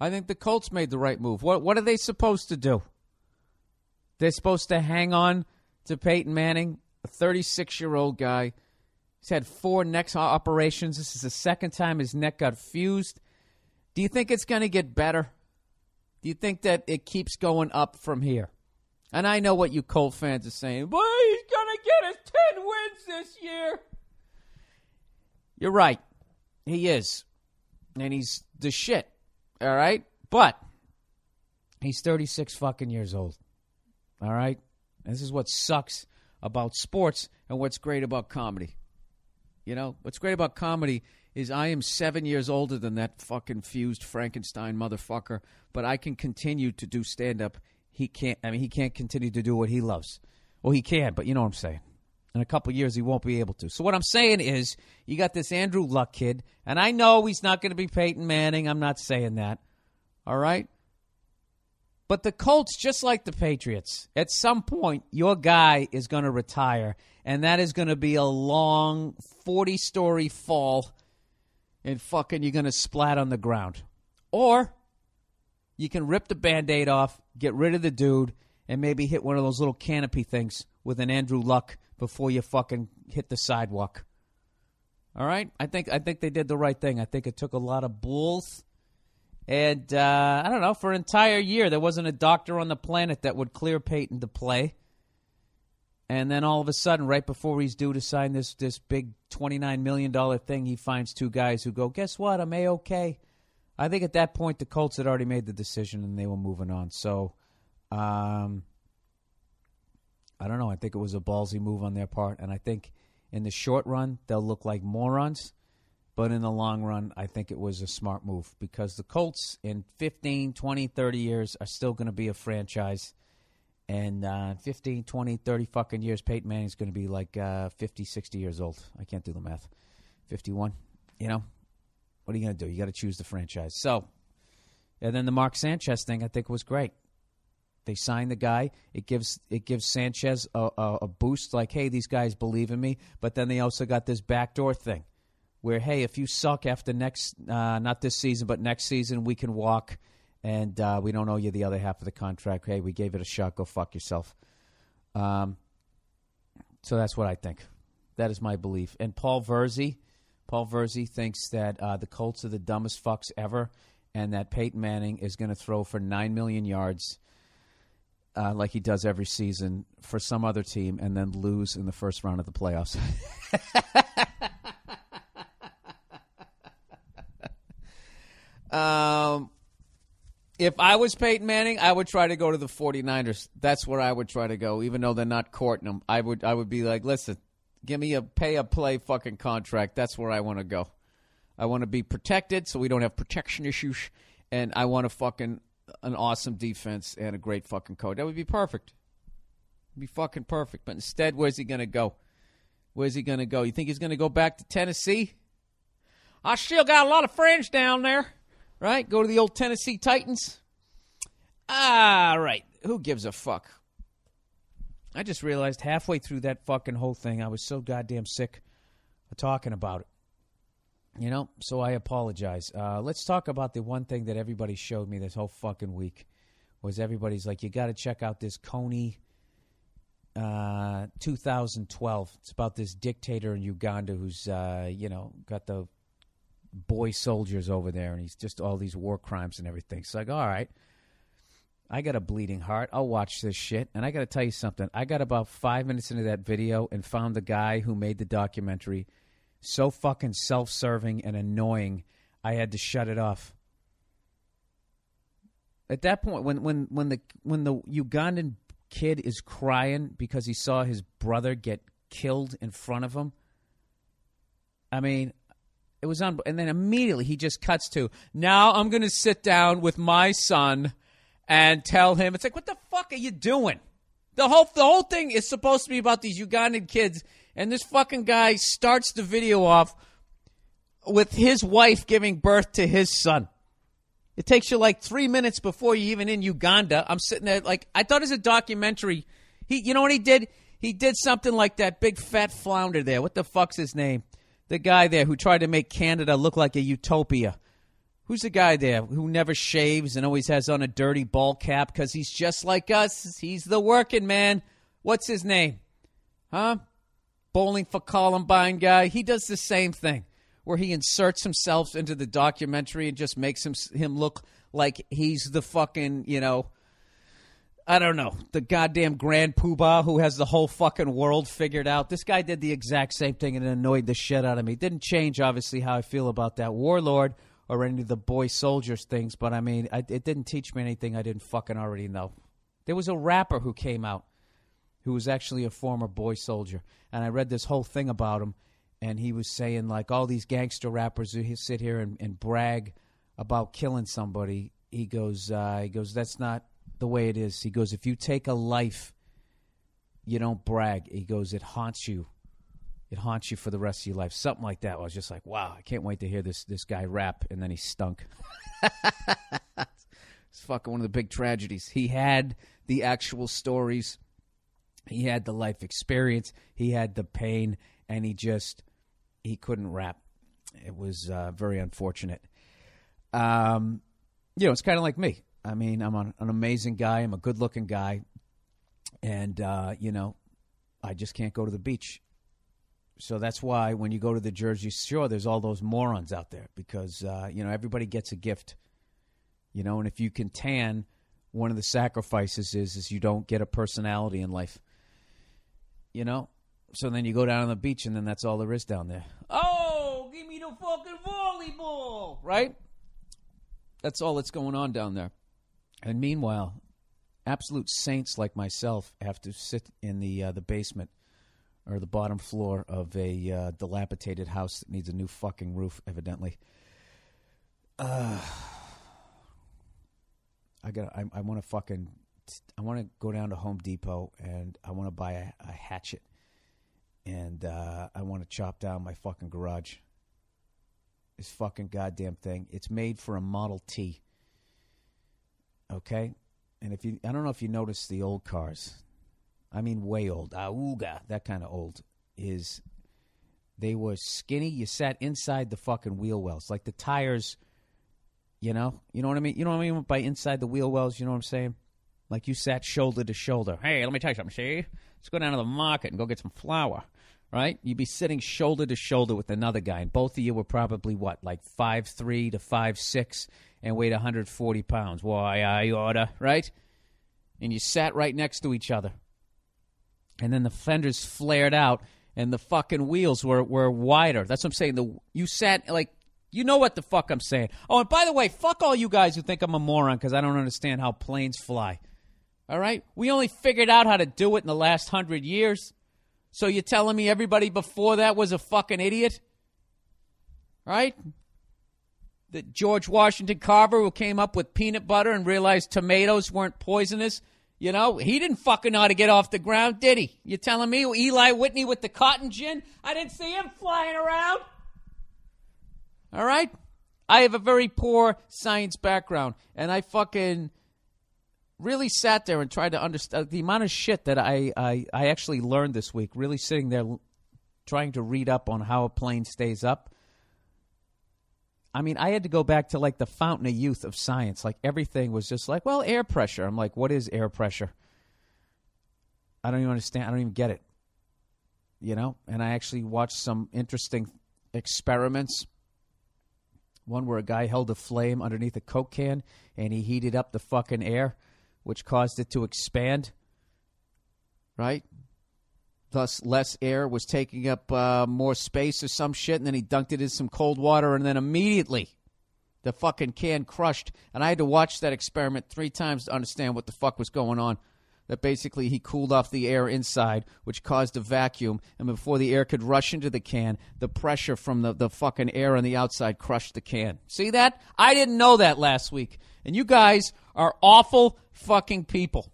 S1: I think the Colts made the right move. What what are they supposed to do? They're supposed to hang on to Peyton Manning, a 36 year old guy. He's had four neck operations. This is the second time his neck got fused. Do you think it's going to get better? Do you think that it keeps going up from here? And I know what you Colt fans are saying. Boy, he's going to get us 10 wins this year. You're right. He is. And he's the shit. All right? But he's 36 fucking years old. All right? This is what sucks about sports and what's great about comedy. You know, what's great about comedy is I am seven years older than that fucking fused Frankenstein motherfucker, but I can continue to do stand up. He can't. I mean, he can't continue to do what he loves. Well, he can, but you know what I'm saying. In a couple years, he won't be able to. So what I'm saying is, you got this Andrew Luck kid, and I know he's not going to be Peyton Manning. I'm not saying that. All right. But the Colts, just like the Patriots, at some point, your guy is going to retire, and that is going to be a long 40 story fall and fucking you're going to splat on the ground. Or you can rip the band aid off, get rid of the dude, and maybe hit one of those little canopy things with an Andrew Luck before you fucking hit the sidewalk. All right, I think I think they did the right thing. I think it took a lot of bulls, and uh, I don't know. For an entire year, there wasn't a doctor on the planet that would clear Peyton to play. And then all of a sudden, right before he's due to sign this this big twenty nine million dollar thing, he finds two guys who go, "Guess what? I'm a okay." I think at that point the Colts had already made the decision and they were moving on. So, um, I don't know. I think it was a ballsy move on their part, and I think in the short run they'll look like morons, but in the long run, I think it was a smart move because the Colts in 15, 20, 30 years are still going to be a franchise. And uh, 15, 20, 30 fucking years, Peyton Manning's going to be like uh, 50, 60 years old. I can't do the math. 51, you know? What are you going to do? You got to choose the franchise. So, and then the Mark Sanchez thing, I think was great. They signed the guy. It gives it gives Sanchez a, a, a, boost, like, hey, these guys believe in me. But then they also got this backdoor thing, where hey, if you suck after next, uh, not this season, but next season, we can walk, and uh, we don't owe you the other half of the contract. Hey, we gave it a shot. Go fuck yourself. Um, so that's what I think. That is my belief. And Paul Verzi, Paul Verzi thinks that uh, the Colts are the dumbest fucks ever, and that Peyton Manning is going to throw for nine million yards, uh, like he does every season, for some other team, and then lose in the first round of the playoffs. um, if I was Peyton Manning, I would try to go to the 49ers. That's where I would try to go, even though they're not courting him. I would, I would be like, listen, Give me a pay a play fucking contract. That's where I want to go. I want to be protected so we don't have protection issues. And I want to fucking an awesome defense and a great fucking coach. That would be perfect. It'd be fucking perfect. But instead, where's he going to go? Where's he going to go? You think he's going to go back to Tennessee? I still got a lot of friends down there, right? Go to the old Tennessee Titans. All right. Who gives a fuck? I just realized halfway through that fucking whole thing, I was so goddamn sick of talking about it. You know, so I apologize. Uh, let's talk about the one thing that everybody showed me this whole fucking week was everybody's like, you got to check out this Kony uh, 2012. It's about this dictator in Uganda who's, uh, you know, got the boy soldiers over there, and he's just all these war crimes and everything. So like, all right. I got a bleeding heart. I'll watch this shit. And I got to tell you something. I got about five minutes into that video and found the guy who made the documentary so fucking self serving and annoying, I had to shut it off. At that point, when, when, when, the, when the Ugandan kid is crying because he saw his brother get killed in front of him, I mean, it was on. And then immediately he just cuts to, now I'm going to sit down with my son and tell him it's like what the fuck are you doing? The whole the whole thing is supposed to be about these Ugandan kids, and this fucking guy starts the video off with his wife giving birth to his son. It takes you like three minutes before you even in Uganda. I'm sitting there like I thought it was a documentary. He, you know what he did? He did something like that big fat flounder there. What the fuck's his name? The guy there who tried to make Canada look like a utopia. Who's the guy there who never shaves and always has on a dirty ball cap because he's just like us? He's the working man. What's his name? Huh? Bowling for Columbine guy. He does the same thing where he inserts himself into the documentary and just makes him him look like he's the fucking, you know, I don't know, the goddamn grand poobah who has the whole fucking world figured out. This guy did the exact same thing and it annoyed the shit out of me. Didn't change, obviously, how I feel about that warlord or any of the boy soldiers things, but I mean, I, it didn't teach me anything I didn't fucking already know. There was a rapper who came out who was actually a former boy soldier, and I read this whole thing about him, and he was saying like all these gangster rappers who sit here and, and brag about killing somebody. He goes, uh, he goes, that's not the way it is. He goes, if you take a life, you don't brag. He goes, it haunts you it haunts you for the rest of your life. Something like that. I was just like, wow, I can't wait to hear this this guy rap, and then he stunk. it's fucking one of the big tragedies. He had the actual stories, he had the life experience, he had the pain, and he just he couldn't rap. It was uh, very unfortunate. Um, you know, it's kind of like me. I mean, I'm an, an amazing guy. I'm a good looking guy, and uh, you know, I just can't go to the beach. So that's why when you go to the Jersey Shore, there's all those morons out there because uh, you know everybody gets a gift, you know, and if you can tan, one of the sacrifices is is you don't get a personality in life, you know. So then you go down on the beach, and then that's all there is down there. Oh, give me the fucking volleyball, right? That's all that's going on down there. And meanwhile, absolute saints like myself have to sit in the uh, the basement or the bottom floor of a uh, dilapidated house that needs a new fucking roof, evidently. Uh, I got. I, I want to fucking. I want to go down to Home Depot and I want to buy a, a hatchet, and uh, I want to chop down my fucking garage. This fucking goddamn thing. It's made for a Model T. Okay, and if you, I don't know if you noticed the old cars. I mean, way old. Auga, that kind of old. Is they were skinny. You sat inside the fucking wheel wells, like the tires. You know, you know what I mean. You know what I mean by inside the wheel wells. You know what I'm saying? Like you sat shoulder to shoulder. Hey, let me tell you something. See, let's go down to the market and go get some flour. Right? You'd be sitting shoulder to shoulder with another guy, and both of you were probably what, like five three to five six, and weighed 140 pounds. Why, I oughta, right? And you sat right next to each other. And then the fenders flared out, and the fucking wheels were, were wider. That's what I'm saying. The You sat like, you know what the fuck I'm saying. Oh, and by the way, fuck all you guys who think I'm a moron because I don't understand how planes fly. All right? We only figured out how to do it in the last hundred years. So you're telling me everybody before that was a fucking idiot? Right? that George Washington Carver, who came up with peanut butter and realized tomatoes weren't poisonous, you know, he didn't fucking know how to get off the ground, did he? You telling me Eli Whitney with the cotton gin? I didn't see him flying around. All right? I have a very poor science background, and I fucking really sat there and tried to understand the amount of shit that I, I, I actually learned this week, really sitting there trying to read up on how a plane stays up I mean, I had to go back to like the fountain of youth of science. Like everything was just like, well, air pressure. I'm like, what is air pressure? I don't even understand. I don't even get it. You know? And I actually watched some interesting experiments. One where a guy held a flame underneath a Coke can and he heated up the fucking air, which caused it to expand. Right? thus less air was taking up uh, more space or some shit, and then he dunked it in some cold water, and then immediately the fucking can crushed. And I had to watch that experiment three times to understand what the fuck was going on. That basically he cooled off the air inside, which caused a vacuum, and before the air could rush into the can, the pressure from the, the fucking air on the outside crushed the can. See that? I didn't know that last week. And you guys are awful fucking people.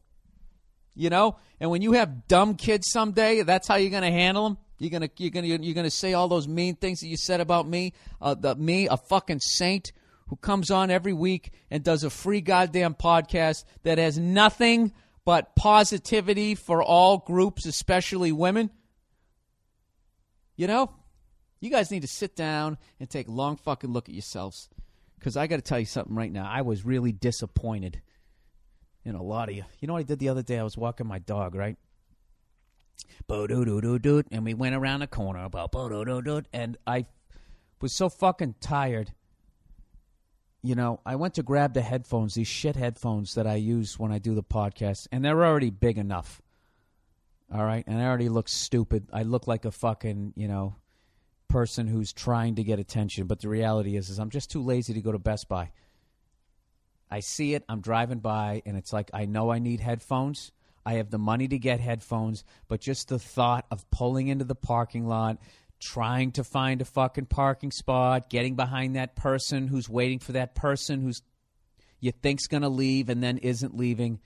S1: You know, and when you have dumb kids someday, that's how you're going to handle them. You're gonna you're gonna you're gonna say all those mean things that you said about me. Uh, the, me, a fucking saint who comes on every week and does a free goddamn podcast that has nothing but positivity for all groups, especially women. You know, you guys need to sit down and take a long fucking look at yourselves. Because I got to tell you something right now. I was really disappointed in a lot of you. You know what I did the other day? I was walking my dog, right? And we went around the corner about and I was so fucking tired. You know, I went to grab the headphones, these shit headphones that I use when I do the podcast, and they're already big enough. All right, and I already look stupid. I look like a fucking, you know, person who's trying to get attention, but the reality is is I'm just too lazy to go to Best Buy. I see it. I'm driving by, and it's like I know I need headphones. I have the money to get headphones, but just the thought of pulling into the parking lot, trying to find a fucking parking spot, getting behind that person who's waiting for that person who's you think's gonna leave and then isn't leaving,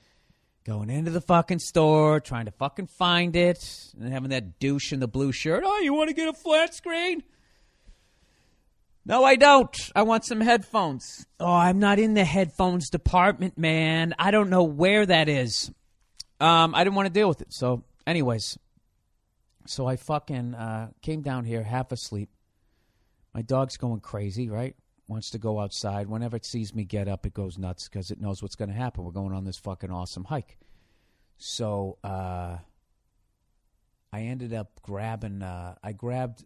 S1: going into the fucking store, trying to fucking find it, and having that douche in the blue shirt. Oh, you want to get a flat screen? No, I don't. I want some headphones. Oh, I'm not in the headphones department, man. I don't know where that is. Um, I didn't want to deal with it. So, anyways, so I fucking uh, came down here half asleep. My dog's going crazy, right? Wants to go outside. Whenever it sees me get up, it goes nuts because it knows what's going to happen. We're going on this fucking awesome hike. So uh, I ended up grabbing. Uh, I grabbed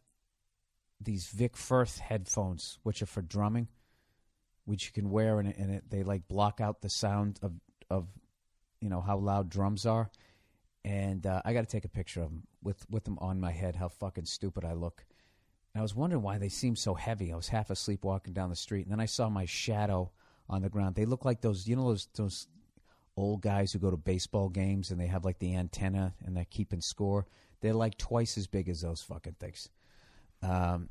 S1: these Vic Firth headphones, which are for drumming, which you can wear and and it they like block out the sound of of you know how loud drums are. And uh, I got to take a picture of them with with them on my head. How fucking stupid I look. And I was wondering why they seemed so heavy. I was half asleep walking down the street, and then I saw my shadow on the ground. They look like those, you know, those those old guys who go to baseball games and they have like the antenna and they're keeping score. They're like twice as big as those fucking things. Um,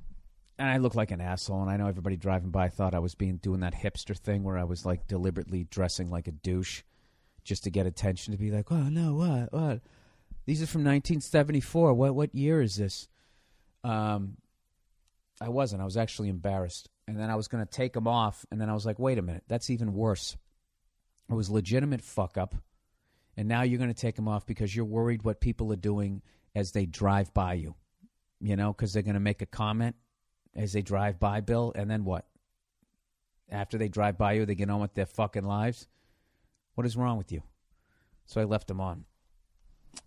S1: and I look like an asshole, and I know everybody driving by thought I was being doing that hipster thing where I was like deliberately dressing like a douche just to get attention to be like, oh no, what, what? These are from 1974. What, what year is this? Um, I wasn't. I was actually embarrassed, and then I was going to take them off, and then I was like, wait a minute, that's even worse. It was legitimate fuck up, and now you're going to take them off because you're worried what people are doing as they drive by you. You know, because they're going to make a comment as they drive by, Bill, and then what? After they drive by you, they get on with their fucking lives. What is wrong with you? So I left them on.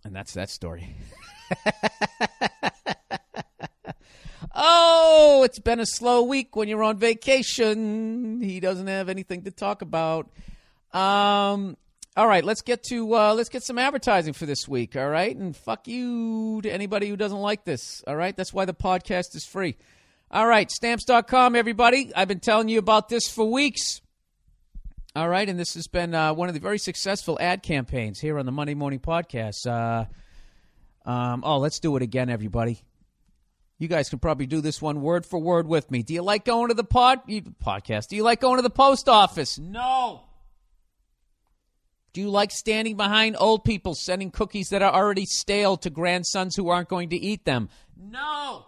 S1: And that's that story. oh, it's been a slow week when you're on vacation. He doesn't have anything to talk about. Um, all right, let's get to uh, let's get some advertising for this week. All right, and fuck you to anybody who doesn't like this. All right, that's why the podcast is free. All right, stamps.com, everybody. I've been telling you about this for weeks. All right, and this has been uh, one of the very successful ad campaigns here on the Monday Morning Podcast. Uh, um, oh, let's do it again, everybody. You guys can probably do this one word for word with me. Do you like going to the pod podcast? Do you like going to the post office? No. Do you like standing behind old people sending cookies that are already stale to grandsons who aren't going to eat them? No.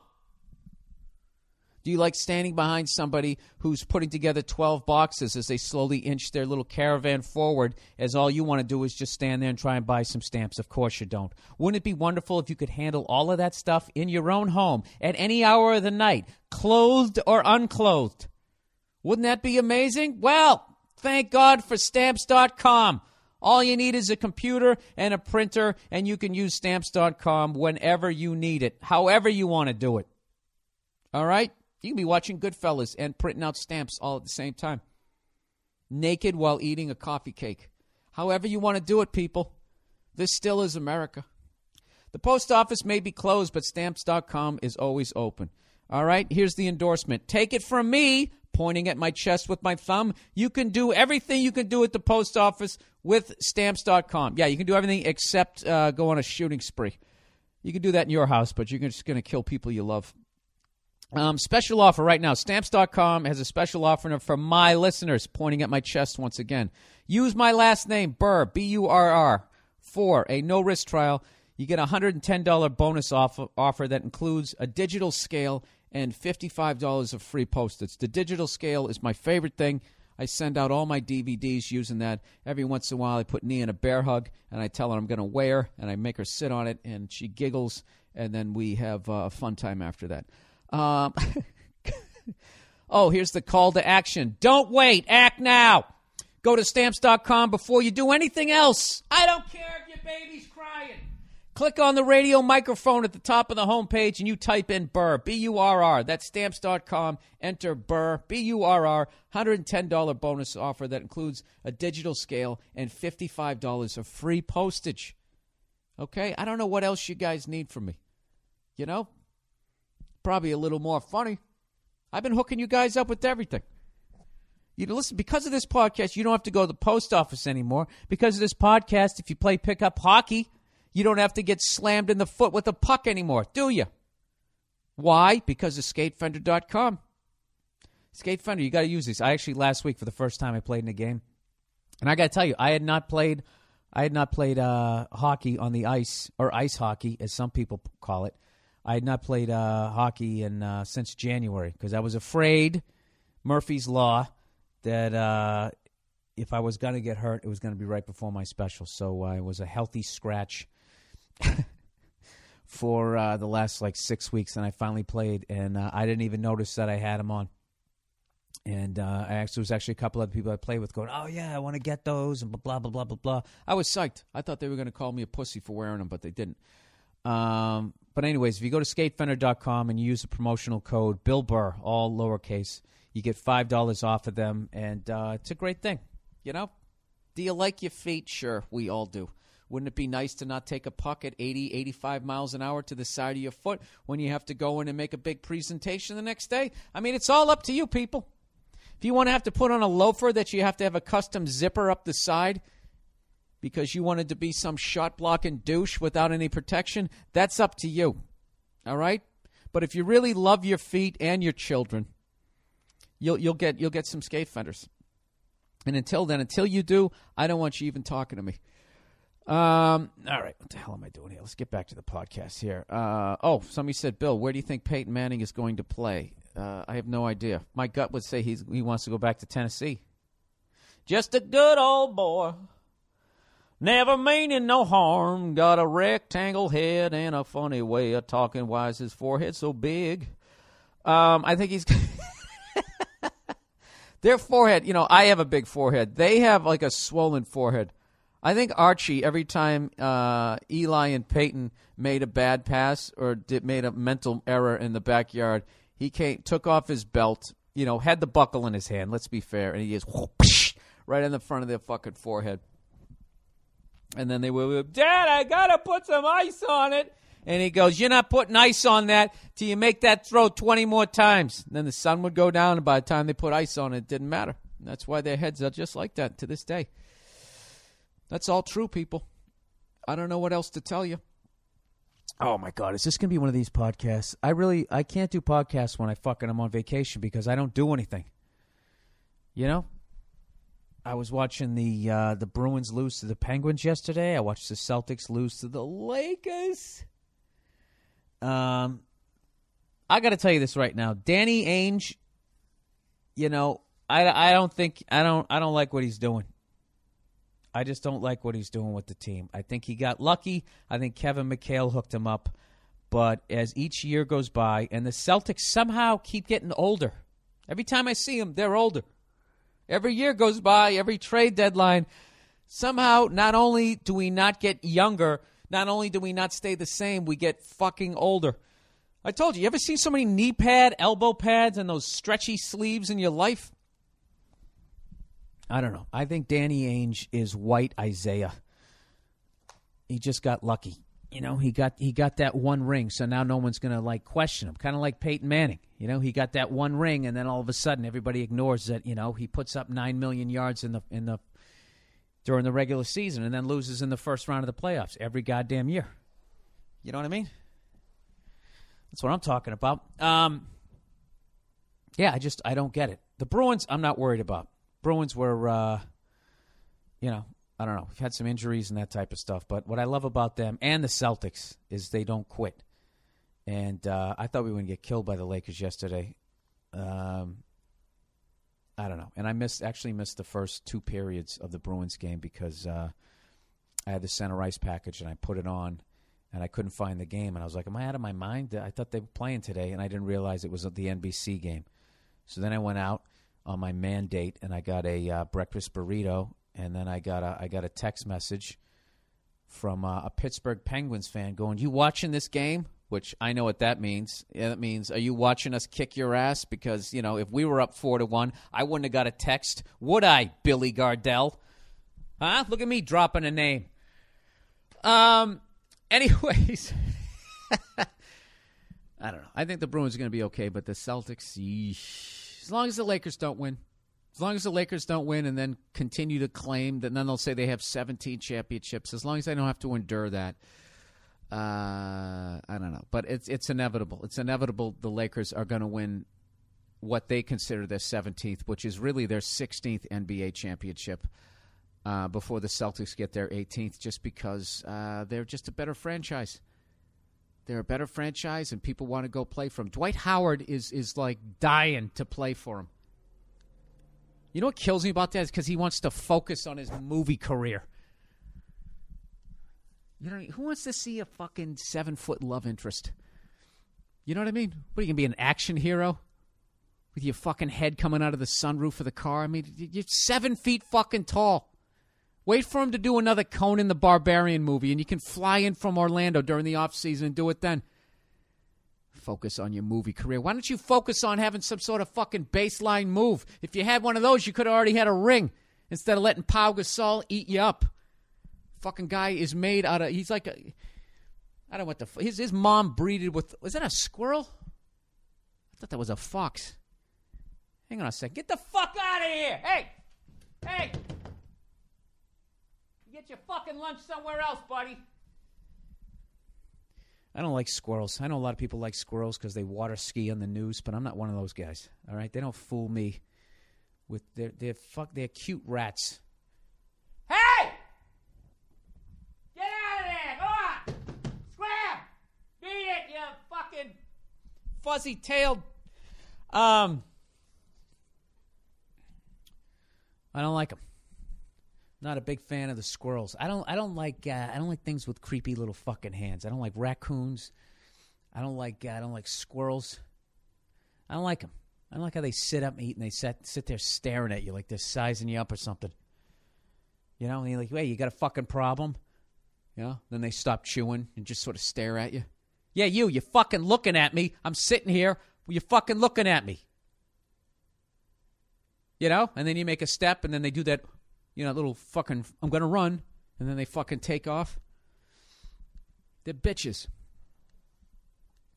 S1: Do you like standing behind somebody who's putting together 12 boxes as they slowly inch their little caravan forward as all you want to do is just stand there and try and buy some stamps? Of course you don't. Wouldn't it be wonderful if you could handle all of that stuff in your own home at any hour of the night, clothed or unclothed? Wouldn't that be amazing? Well, thank God for stamps.com. All you need is a computer and a printer, and you can use stamps.com whenever you need it, however you want to do it. All right? You can be watching Goodfellas and printing out stamps all at the same time. Naked while eating a coffee cake. However you want to do it, people. This still is America. The post office may be closed, but stamps.com is always open. All right, here's the endorsement. Take it from me, pointing at my chest with my thumb. You can do everything you can do at the post office with stamps.com. Yeah, you can do everything except uh, go on a shooting spree. You can do that in your house, but you're just going to kill people you love. Um, special offer right now. Stamps.com has a special offer for my listeners, pointing at my chest once again. Use my last name, Burr, B U R R, for a no risk trial. You get a $110 bonus offer, offer that includes a digital scale and $55 of free postage. The digital scale is my favorite thing. I send out all my DVDs using that. Every once in a while, I put Nee in a bear hug and I tell her I'm going to wear, and I make her sit on it, and she giggles, and then we have uh, a fun time after that. Um, oh, here's the call to action. Don't wait. Act now. Go to stamps.com before you do anything else. I don't care if your baby's crying. Click on the radio microphone at the top of the homepage and you type in Burr, B U R R. That's stamps.com. Enter Burr, B U R R. $110 bonus offer that includes a digital scale and $55 of free postage. Okay? I don't know what else you guys need from me. You know, probably a little more funny. I've been hooking you guys up with everything. You listen because of this podcast. You don't have to go to the post office anymore. Because of this podcast, if you play pickup hockey, you don't have to get slammed in the foot with a puck anymore, do you? Why? Because of SkateFender.com. SkateFender, you got to use these. I actually last week for the first time I played in a game, and I got to tell you, I had not played, I had not played uh, hockey on the ice or ice hockey, as some people call it, I had not played uh, hockey in uh, since January because I was afraid Murphy's Law that uh, if I was going to get hurt, it was going to be right before my special. So I was a healthy scratch for uh, the last like six weeks, and I finally played, and uh, I didn't even notice that I had him on. And uh, I actually was actually a couple of other people I played with going, "Oh yeah, I want to get those," and blah blah blah blah blah. I was psyched. I thought they were going to call me a pussy for wearing them, but they didn't. Um, but anyways, if you go to skatefender.com and you use the promotional code Bill Burr, all lowercase, you get five dollars off of them, and uh, it's a great thing. You know, do you like your feet? Sure, we all do. Wouldn't it be nice to not take a puck at 80, 85 miles an hour to the side of your foot when you have to go in and make a big presentation the next day? I mean, it's all up to you, people. If you want to have to put on a loafer that you have to have a custom zipper up the side because you wanted to be some shot blocking douche without any protection, that's up to you. All right? But if you really love your feet and your children, you'll you'll get you'll get some skate fenders. And until then, until you do, I don't want you even talking to me. Um, all right, what the hell am I doing here? Let's get back to the podcast here. Uh, oh, somebody said, Bill, where do you think Peyton Manning is going to play? Uh, I have no idea. My gut would say he's, he wants to go back to Tennessee. Just a good old boy, never meaning no harm. Got a rectangle head and a funny way of talking. Why is his forehead so big? Um, I think he's. Their forehead, you know, I have a big forehead. They have like a swollen forehead. I think Archie, every time uh, Eli and Peyton made a bad pass or did, made a mental error in the backyard, he came, took off his belt, you know, had the buckle in his hand. Let's be fair, and he just whoosh, right in the front of their fucking forehead. And then they were, Dad, I gotta put some ice on it. And he goes, You're not putting ice on that till you make that throw 20 more times. And then the sun would go down, and by the time they put ice on it, it didn't matter. And that's why their heads are just like that to this day. That's all true, people. I don't know what else to tell you. Oh my god, is this gonna be one of these podcasts? I really I can't do podcasts when I fucking I'm on vacation because I don't do anything. You know? I was watching the uh, the Bruins lose to the Penguins yesterday. I watched the Celtics lose to the Lakers. Um, I got to tell you this right now, Danny Ainge. You know, I, I don't think I don't I don't like what he's doing. I just don't like what he's doing with the team. I think he got lucky. I think Kevin McHale hooked him up. But as each year goes by, and the Celtics somehow keep getting older. Every time I see them, they're older. Every year goes by, every trade deadline, somehow not only do we not get younger, not only do we not stay the same, we get fucking older. I told you, you ever seen so many knee pad, elbow pads, and those stretchy sleeves in your life? I don't know. I think Danny Ainge is white Isiah. He just got lucky. You know, he got he got that one ring, so now no one's gonna like question him. Kind of like Peyton Manning. You know, he got that one ring, and then all of a sudden everybody ignores that. You know, he puts up nine million yards in the in the during the regular season, and then loses in the first round of the playoffs every goddamn year. You know what I mean? That's what I'm talking about. Um, yeah, I just I don't get it. The Bruins, I'm not worried about. Bruins were, uh, you know, I don't know. We've had some injuries and that type of stuff. But what I love about them and the Celtics is they don't quit. And uh, I thought we were going to get killed by the Lakers yesterday. Um, I don't know. And I missed actually missed the first two periods of the Bruins game because uh, I had the center ice package and I put it on and I couldn't find the game. And I was like, Am I out of my mind? I thought they were playing today. And I didn't realize it was the NBC game. So then I went out on my mandate, and I got a uh, breakfast burrito, and then I got a I got a text message from uh, a Pittsburgh Penguins fan going, "You watching this game?" Which I know what that means. Yeah, that means, are you watching us kick your ass? Because you know, if we were up four to one, I wouldn't have got a text, would I, Billy Gardell? Huh? Look at me dropping a name. Um. Anyways. I don't know. I think the Bruins are going to be okay, but the Celtics, yeesh. As long as the Lakers don't win. As long as the Lakers don't win and then continue to claim that, then they'll say they have 17 championships. As long as they don't have to endure that, uh, I don't know. But it's it's inevitable. It's inevitable the Lakers are going to win what they consider their 17th, which is really their 16th NBA championship. Uh, before the Celtics get their 18th, just because uh, they're just a better franchise. They're a better franchise, and people want to go play for them. Dwight Howard is is like dying to play for him. You know what kills me about that is because he wants to focus on his movie career. You know, who wants to see a fucking seven foot love interest? You know what I mean? What are you gonna be an action hero? with your fucking head coming out of the sunroof of the car. I mean, you're seven feet fucking tall. Wait for him to do another Conan the Barbarian movie, and you can fly in from Orlando during the off season and do it then. Focus on your movie career. Why don't you focus on having some sort of fucking baseline move? If you had one of those, you could have already had a ring instead of letting Pau Gasol eat you up. Fucking guy is made out of. He's like a. I don't know what the. His, his mom breeded with. Was that a squirrel? I thought that was a fox. Hang on a second. Get the fuck out of here! Hey! Hey! Get your fucking lunch somewhere else, buddy. I don't like squirrels. I know a lot of people like squirrels because they water ski on the news, but I'm not one of those guys. All right, they don't fool me with their their fuck. They're cute rats. Hey! Get out of there! Go on! Scram! Beat it, you fucking fuzzy tailed. Um, I don't like them. Not a big fan of the squirrels. I don't. I don't like. Uh, I don't like things with creepy little fucking hands. I don't like raccoons. I don't like. Uh, I don't like squirrels. I don't like them. I don't like how they sit up and eat and they sit sit there staring at you like they're sizing you up or something. You know, and you're like, "Hey, you got a fucking problem?" You know. Then they stop chewing and just sort of stare at you. Yeah, you. You're fucking looking at me. I'm sitting here. You're fucking looking at me. You know, and then you make a step, and then they do that you know, little fucking, I'm going to run, and then they fucking take off. They're bitches.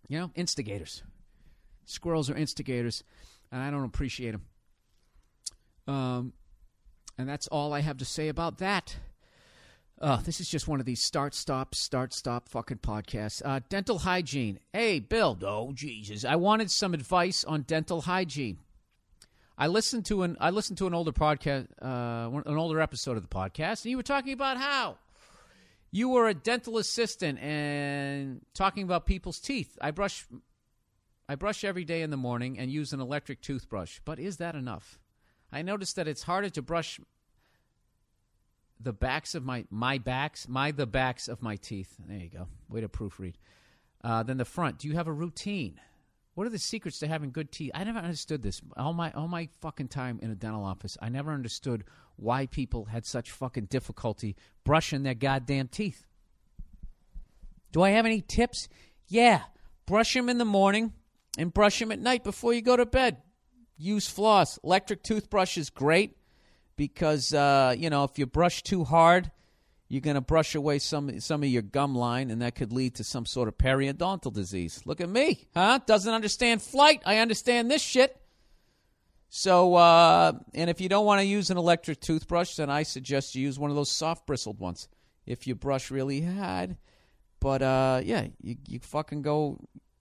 S1: You know, instigators. Squirrels are instigators, and I don't appreciate them. Um, and that's all I have to say about that. Uh, this is just one of these start, stop, start, stop fucking podcasts. Uh, dental hygiene. Hey, Bill. Oh, Jesus. I wanted some advice on dental hygiene. I listened to an I listened to an older podcast, uh, an older episode of the podcast, and you were talking about how you were a dental assistant and talking about people's teeth. I brush, I brush every day in the morning and use an electric toothbrush. But is that enough? I noticed that it's harder to brush the backs of my my backs, my the backs of my teeth. There you go. Way to proofread. Uh, than the front. Do you have a routine? What are the secrets to having good teeth? I never understood this. All my all my fucking time in a dental office, I never understood why people had such fucking difficulty brushing their goddamn teeth. Do I have any tips? Yeah, brush them in the morning and brush them at night before you go to bed. Use floss. Electric toothbrush is great because uh, you know if you brush too hard, you're going to brush away some some of your gum line, and that could lead to some sort of periodontal disease. Look at me, huh? Doesn't understand flight. I understand this shit. So, uh, and if you don't want to use an electric toothbrush, then I suggest you use one of those soft bristled ones. If you brush really hard, but uh, yeah, you you fucking go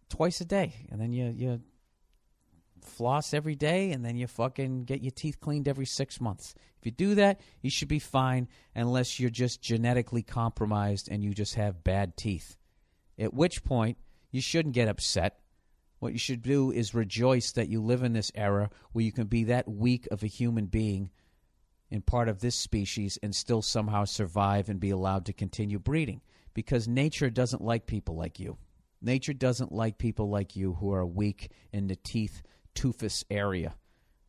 S1: twice a day, and then you you floss every day, and then you fucking get your teeth cleaned every six months. If you do that, you should be fine unless you're just genetically compromised and you just have bad teeth. At which point, you shouldn't get upset. What you should do is rejoice that you live in this era where you can be that weak of a human being and part of this species and still somehow survive and be allowed to continue breeding. Because nature doesn't like people like you. Nature doesn't like people like you who are weak in the teeth, toothless area.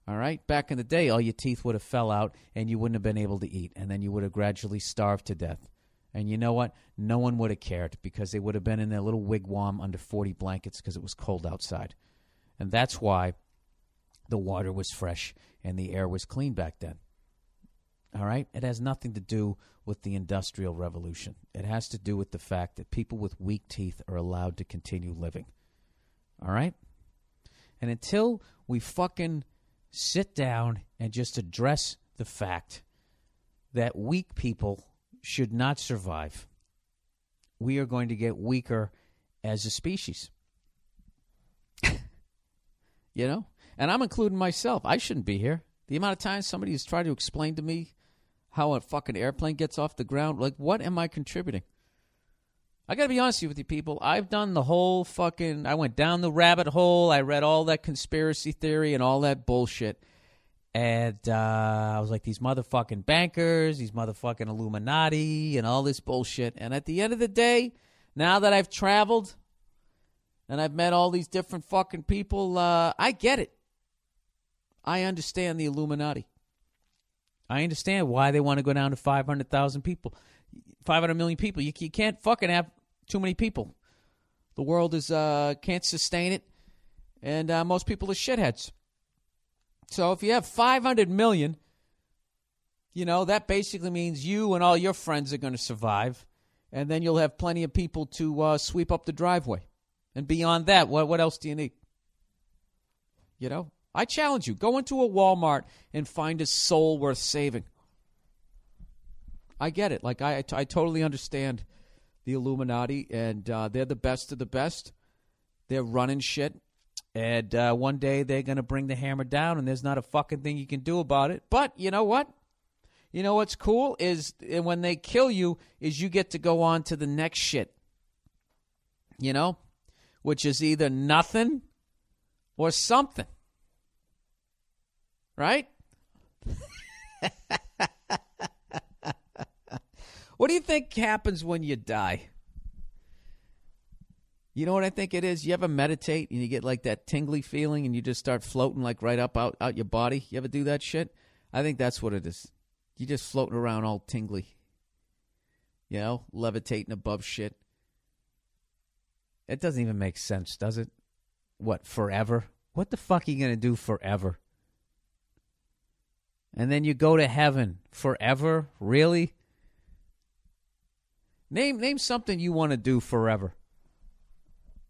S1: All right? Back in the day, all your teeth would have fell out and you wouldn't have been able to eat. And then you would have gradually starved to death. And you know what? No one would have cared because they would have been in their little wigwam under 40 blankets because it was cold outside. And that's why the water was fresh and the air was clean back then. All right? It has nothing to do with the Industrial Revolution. It has to do with the fact that people with weak teeth are allowed to continue living. All right? And until we fucking sit down and just address the fact that weak people should not survive, we are going to get weaker as a species. you know? And I'm including myself. I shouldn't be here. The amount of times somebody has tried to explain to me how a fucking airplane gets off the ground, like, what am I contributing? I got to be honest with you, people. I've done the whole fucking. I went down the rabbit hole. I read all that conspiracy theory and all that bullshit. And uh, I was like, these motherfucking bankers, these motherfucking Illuminati, and all this bullshit. And at the end of the day, now that I've traveled and I've met all these different fucking people, uh, I get it. I understand the Illuminati. I understand why they want to go down to 500,000 people, 500 million people. You, you can't fucking have too many people. The world is uh, can't sustain it, and uh, most people are shitheads. So if you have 500 million, you know that basically means you and all your friends are going to survive, and then you'll have plenty of people to uh, sweep up the driveway. And beyond that, what what else do you need? You know, I challenge you: go into a Walmart and find a soul worth saving. I get it. Like I, I totally understand the Illuminati, and uh, they're the best of the best. They're running shit, and uh, one day they're going to bring the hammer down, and there's not a fucking thing you can do about it. But you know what? You know what's cool is when they kill you, is you get to go on to the next shit. You know, which is either nothing or something. Right? what do you think happens when you die? You know what I think it is? You ever meditate and you get like that tingly feeling and you just start floating like right up out, out your body? You ever do that shit? I think that's what it is. You're just floating around all tingly. You know, levitating above shit. It doesn't even make sense, does it? What, forever? What the fuck are you going to do forever? And then you go to heaven forever? Really? Name name something you want to do forever.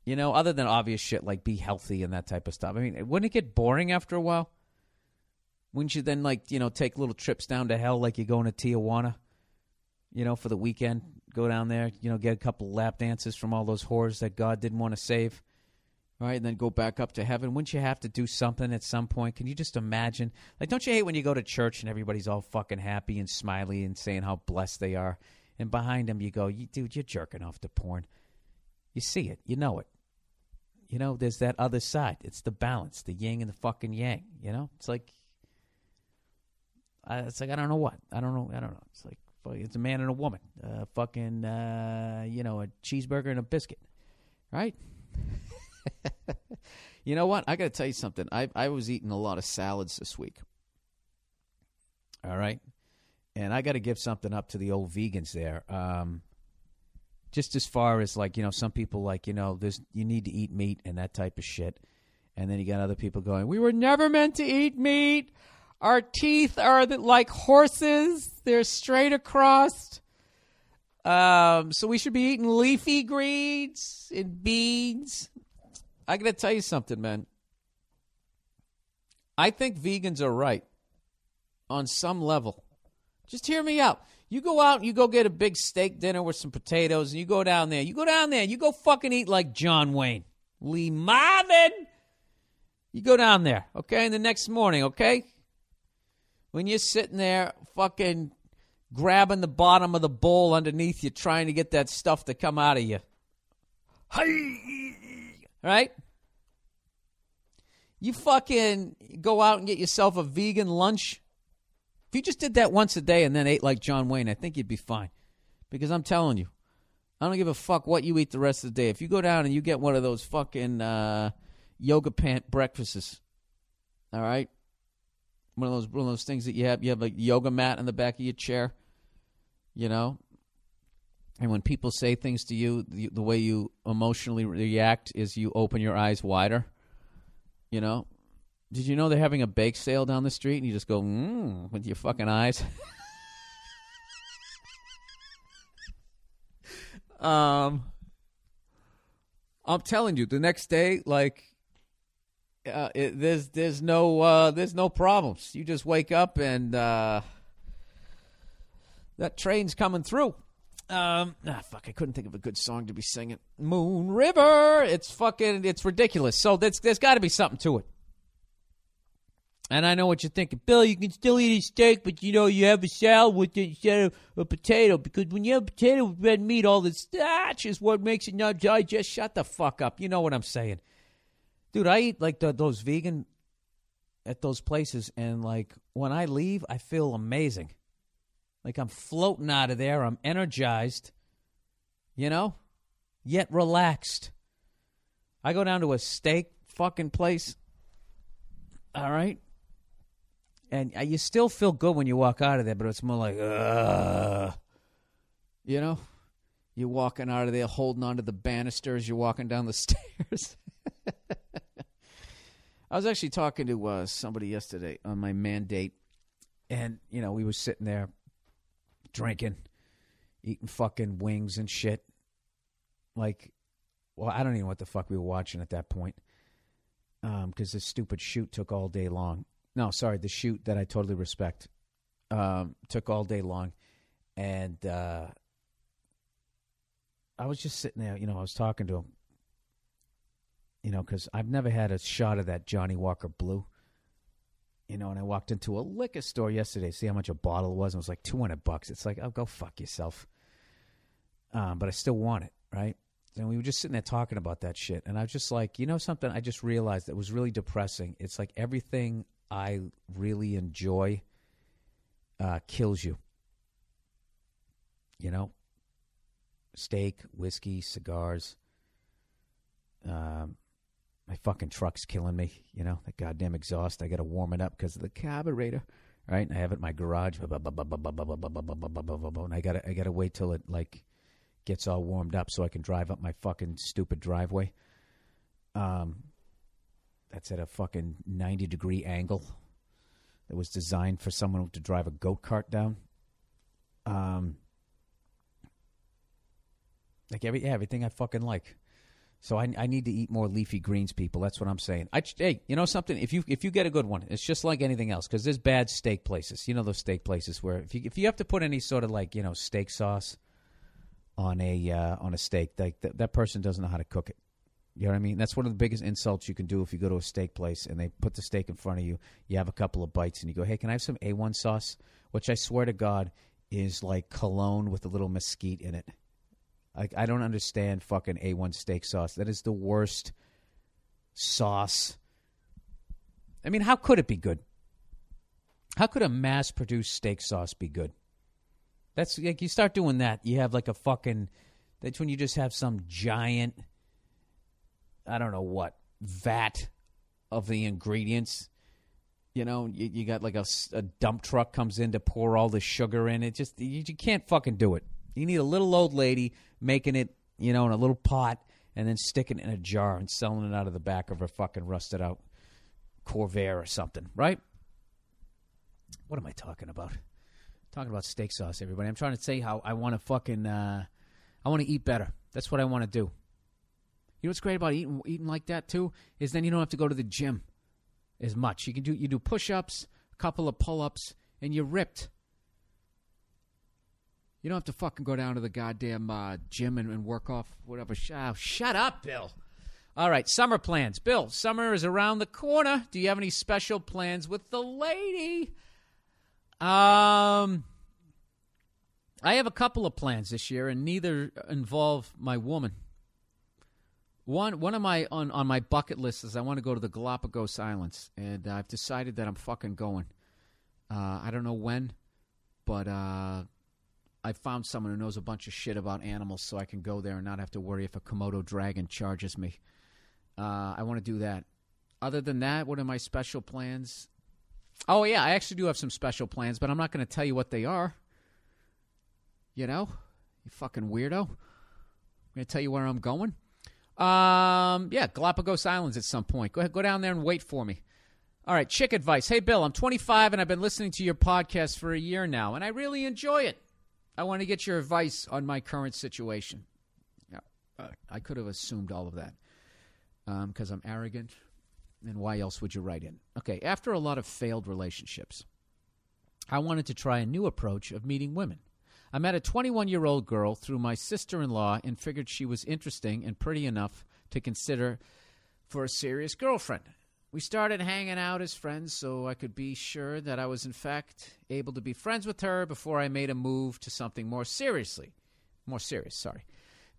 S1: You know, other than obvious shit like be healthy and that type of stuff. I mean, wouldn't it get boring after a while? Wouldn't you then like, you know, take little trips down to hell like you're going to Tijuana, you know, for the weekend? Go down there, you know, get a couple lap dances from all those whores that God didn't want to save. Right, and then go back up to heaven. Wouldn't you have to do something at some point? Can you just imagine? Like, don't you hate when you go to church and everybody's all fucking happy and smiley and saying how blessed they are, and behind them you go, you, "Dude, you're jerking off to porn." You see it, you know it. You know, there's that other side. It's the balance, the yin and the fucking yang. You know, it's like, uh, it's like I don't know what. I don't know. I don't know. It's like it's a man and a woman. Uh, fucking, uh, you know, a cheeseburger and a biscuit, right? you know what? I got to tell you something. I I was eating a lot of salads this week. All right, and I got to give something up to the old vegans there. Um, just as far as like you know, some people like you know, there's you need to eat meat and that type of shit, and then you got other people going, "We were never meant to eat meat. Our teeth are like horses; they're straight across." Um, so we should be eating leafy greens and beans. I got to tell you something, man. I think vegans are right on some level. Just hear me out. You go out and you go get a big steak dinner with some potatoes, and you go down there. You go down there. You go fucking eat like John Wayne, Lee Marvin. You go down there, okay? And the next morning, okay? When you're sitting there, fucking grabbing the bottom of the bowl underneath you, trying to get that stuff to come out of you. Right? You fucking go out and get yourself a vegan lunch you just did that once a day and then ate like John Wayne, I think you'd be fine. Because I'm telling you, I don't give a fuck what you eat the rest of the day. If you go down and you get one of those fucking uh, yoga pant breakfasts, all right, one of those one of those things that you have, you have a yoga mat in the back of your chair, you know. And when people say things to you, the, the way you emotionally react is you open your eyes wider, you know. Did you know they're having a bake sale down the street and you just go, mmm, with your fucking eyes? um, I'm telling you, the next day, like, uh, it, there's there's no uh, there's no problems. You just wake up and uh, that train's coming through. Um, ah, fuck, I couldn't think of a good song to be singing. Moon River. It's fucking, it's ridiculous. So there's, there's got to be something to it. And I know what you're thinking, Bill. You can still eat a steak, but you know you have a salad with it instead of a potato because when you have potato with red meat, all the starch is what makes it not digest. Shut the fuck up. You know what I'm saying, dude. I eat like the, those vegan at those places, and like when I leave, I feel amazing. Like I'm floating out of there. I'm energized, you know, yet relaxed. I go down to a steak fucking place. All right and uh, you still feel good when you walk out of there, but it's more like, you know, you're walking out of there holding onto the banisters. You're walking down the stairs. I was actually talking to uh, somebody yesterday on my mandate, and you know we were sitting there drinking, eating fucking wings and shit. Like, well, I don't even know what the fuck we were watching at that point, because this stupid shoot took all day long. No, sorry, the shoot that I totally respect um, took all day long, and uh, I was just sitting there. You know, I was talking to him. You know, because I've never had a shot of that Johnnie Walker Blue. You know, and I walked into a liquor store yesterday, see how much a bottle was. And it was like two hundred bucks. It's like, oh, go fuck yourself. Um, but I still want it, right? And we were just sitting there talking about that shit, and I was just like, you know, something. I just realized that was really depressing. It's like everything I really enjoy uh, kills you. You know, steak, whiskey, cigars. Um, my fucking truck's killing me. You know, that goddamn exhaust. I got to warm it up because of the carburetor. Right, and I have it in my garage. And I gotta, I gotta wait till it like gets all warmed up so I can drive up my fucking stupid driveway. Um, that's at a fucking ninety degree angle. That was designed for someone to drive a goat cart down. Um, like every yeah, everything I fucking like. So I, I need to eat more leafy greens, people. That's what I'm saying. I, hey, you know something? If you if you get a good one, it's just like anything else because there's bad steak places. You know those steak places where if you if you have to put any sort of like you know steak sauce on a uh, on a steak, like that that person doesn't know how to cook it. You know what I mean? That's one of the biggest insults you can do if you go to a steak place and they put the steak in front of you. You have a couple of bites and you go, "Hey, can I have some A1 sauce?" Which I swear to God is like cologne with a little mesquite in it. Like I don't understand fucking A1 steak sauce. That is the worst sauce. I mean, how could it be good? How could a mass-produced steak sauce be good? That's like you start doing that, you have like a fucking. That's when you just have some giant. I don't know what vat of the ingredients. You know, you, you got like a, a, dump truck comes in to pour all the sugar in. It just you, you can't fucking do it. You need a little old lady making it, you know, in a little pot and then sticking it in a jar and selling it out of the back of a fucking rusted out Corvair or something, right? What am I talking about? talking about steak sauce, everybody. I'm trying to say how I want to fucking, uh, I want to eat better. That's what I want to do. You know what's great about eating eating like that too is then you don't have to go to the gym as much. You can do you do push ups, a couple of pull ups, and you're ripped. You don't have to fucking go down to the goddamn uh, gym and, and, work off whatever. Oh, shut up, Bill. All right, summer plans. Bill, summer is around the corner. Do you have any special plans with the lady? Um, I have a couple of plans this year, and neither involve my woman. One one of my on, on my bucket list is I want to go to the Galapagos Islands, and I've decided that I'm fucking going. Uh, I don't know when, but uh, I found someone who knows a bunch of shit about animals, so I can go there and not have to worry if a Komodo dragon charges me. Uh, I want to do that. Other than that, what are my special plans? Oh yeah, I actually do have some special plans, but I'm not going to tell you what they are. You know, you fucking weirdo. I'm going to tell you where I'm going. Um, yeah, Galapagos Islands at some point. Go ahead, go down there and wait for me. All right, chick advice. Hey, Bill, I'm 25 and I've been listening to your podcast for a year now, and I really enjoy it. I want to get your advice on my current situation. Uh, I could have assumed all of that because um, I'm arrogant and why else would you write in? Okay, after a lot of failed relationships, I wanted to try a new approach of meeting women. I met a 21 year old girl through my sister in law and figured she was interesting and pretty enough to consider for a serious girlfriend. We started hanging out as friends so I could be sure that I was, in fact, able to be friends with her before I made a move to something more seriously. More serious, sorry.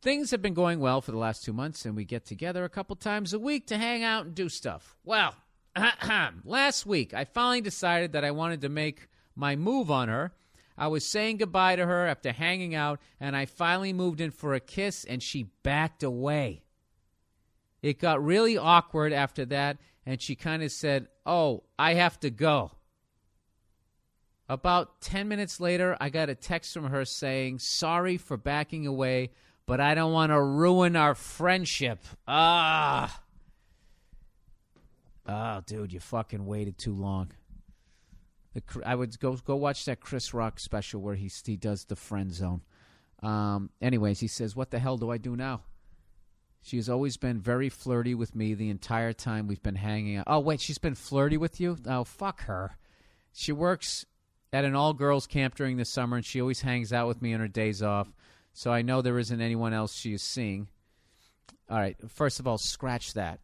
S1: Things have been going well for the last two months, and we get together a couple times a week to hang out and do stuff. Well, last week I finally decided that I wanted to make my move on her. I was saying goodbye to her after hanging out, and I finally moved in for a kiss, and she backed away. It got really awkward after that, and she kind of said, Oh, I have to go. About 10 minutes later, I got a text from her saying, Sorry for backing away, but I don't want to ruin our friendship. Ah. Oh, dude, you fucking waited too long. The, I would go go watch that Chris Rock special where he he does the friend zone. Um, anyways, he says, "What the hell do I do now?" She has always been very flirty with me the entire time we've been hanging out. Oh wait, she's been flirty with you? Oh fuck her. She works at an all girls camp during the summer, and she always hangs out with me on her days off. So I know there isn't anyone else she is seeing. All right, first of all, scratch that.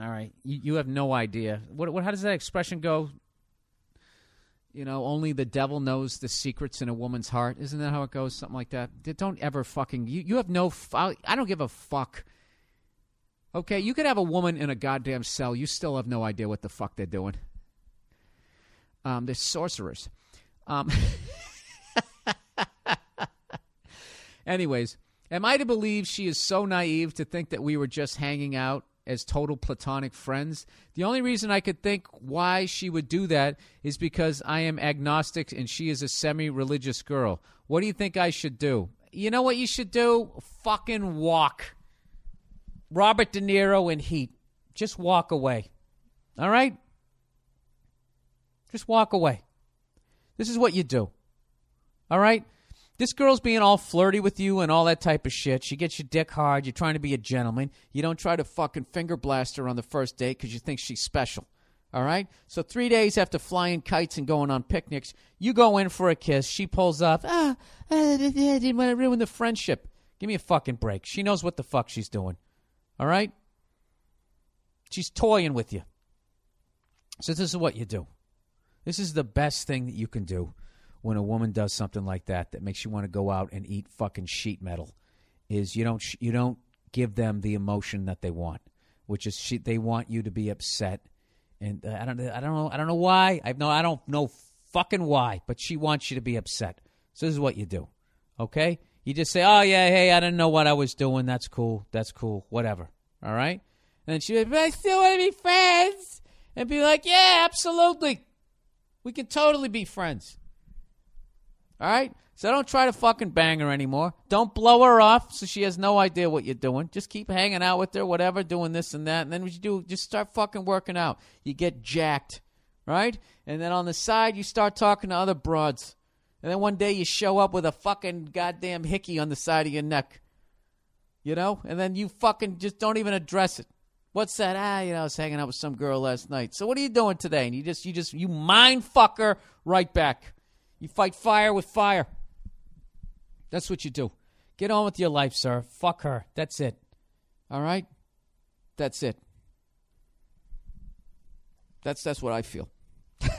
S1: All right, you, you have no idea. What, what? How does that expression go? You know, only the devil knows the secrets in a woman's heart. Isn't that how it goes? Something like that. Don't ever fucking. You, you have no. I don't give a fuck. Okay, you could have a woman in a goddamn cell. You still have no idea what the fuck they're doing. Um, they're sorcerers. Um, anyways, am I to believe she is so naive to think that we were just hanging out as total platonic friends. The only reason I could think why she would do that is because I am agnostic and she is a semi religious girl. What do you think I should do? You know what you should do? Fucking walk. Robert De Niro in Heat. Just walk away. All right? Just walk away. This is what you do. All right? This girl's being all flirty with you and all that type of shit. She gets your dick hard. You're trying to be a gentleman. You don't try to fucking finger blast her on the first date because you think she's special. All right? So, three days after flying kites and going on picnics, you go in for a kiss. She pulls up. Ah, I didn't want to ruin the friendship. Give me a fucking break. She knows what the fuck she's doing. All right? She's toying with you. So, this is what you do. This is the best thing that you can do when a woman does something like that that makes you want to go out and eat fucking sheet metal is you don't you don't give them the emotion that they want, which is she, they want you to be upset. And uh, I don't I don't know I don't know why. I know I don't know fucking why, but she wants you to be upset. So this is what you do. Okay? You just say, "Oh yeah, hey, I didn't know what I was doing. That's cool. That's cool. Whatever." All right? And she like, "But I still want to be friends." And be like, "Yeah, absolutely. We can totally be friends." All right? So don't try to fucking bang her anymore. Don't blow her off so she has no idea what you're doing. Just keep hanging out with her, whatever, doing this and that. And then what you do, just start fucking working out. You get jacked, right? And then on the side, you start talking to other broads. And then one day you show up with a fucking goddamn hickey on the side of your neck. You know? And then you fucking just don't even address it. What's that? Ah, you know, I was hanging out with some girl last night. So what are you doing today? And you just, you just, you mind fucker right back. You fight fire with fire. That's what you do. Get on with your life, sir. Fuck her. That's it. All right? That's it. That's that's what I feel.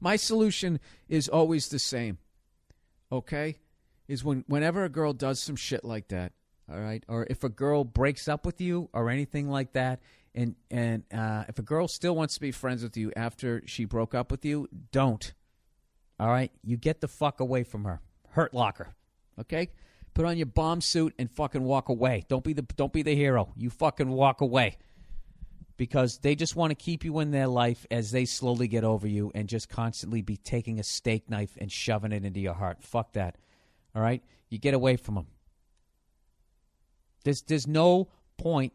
S1: My solution is always the same. Okay? Is when whenever a girl does some shit like that, all right? Or if a girl breaks up with you or anything like that, and and uh, if a girl still wants to be friends with you after she broke up with you, don't. All right, you get the fuck away from her. Hurt locker. Okay, put on your bomb suit and fucking walk away. Don't be the don't be the hero. You fucking walk away. Because they just want to keep you in their life as they slowly get over you and just constantly be taking a steak knife and shoving it into your heart. Fuck that. All right? You get away from them. There's, there's no point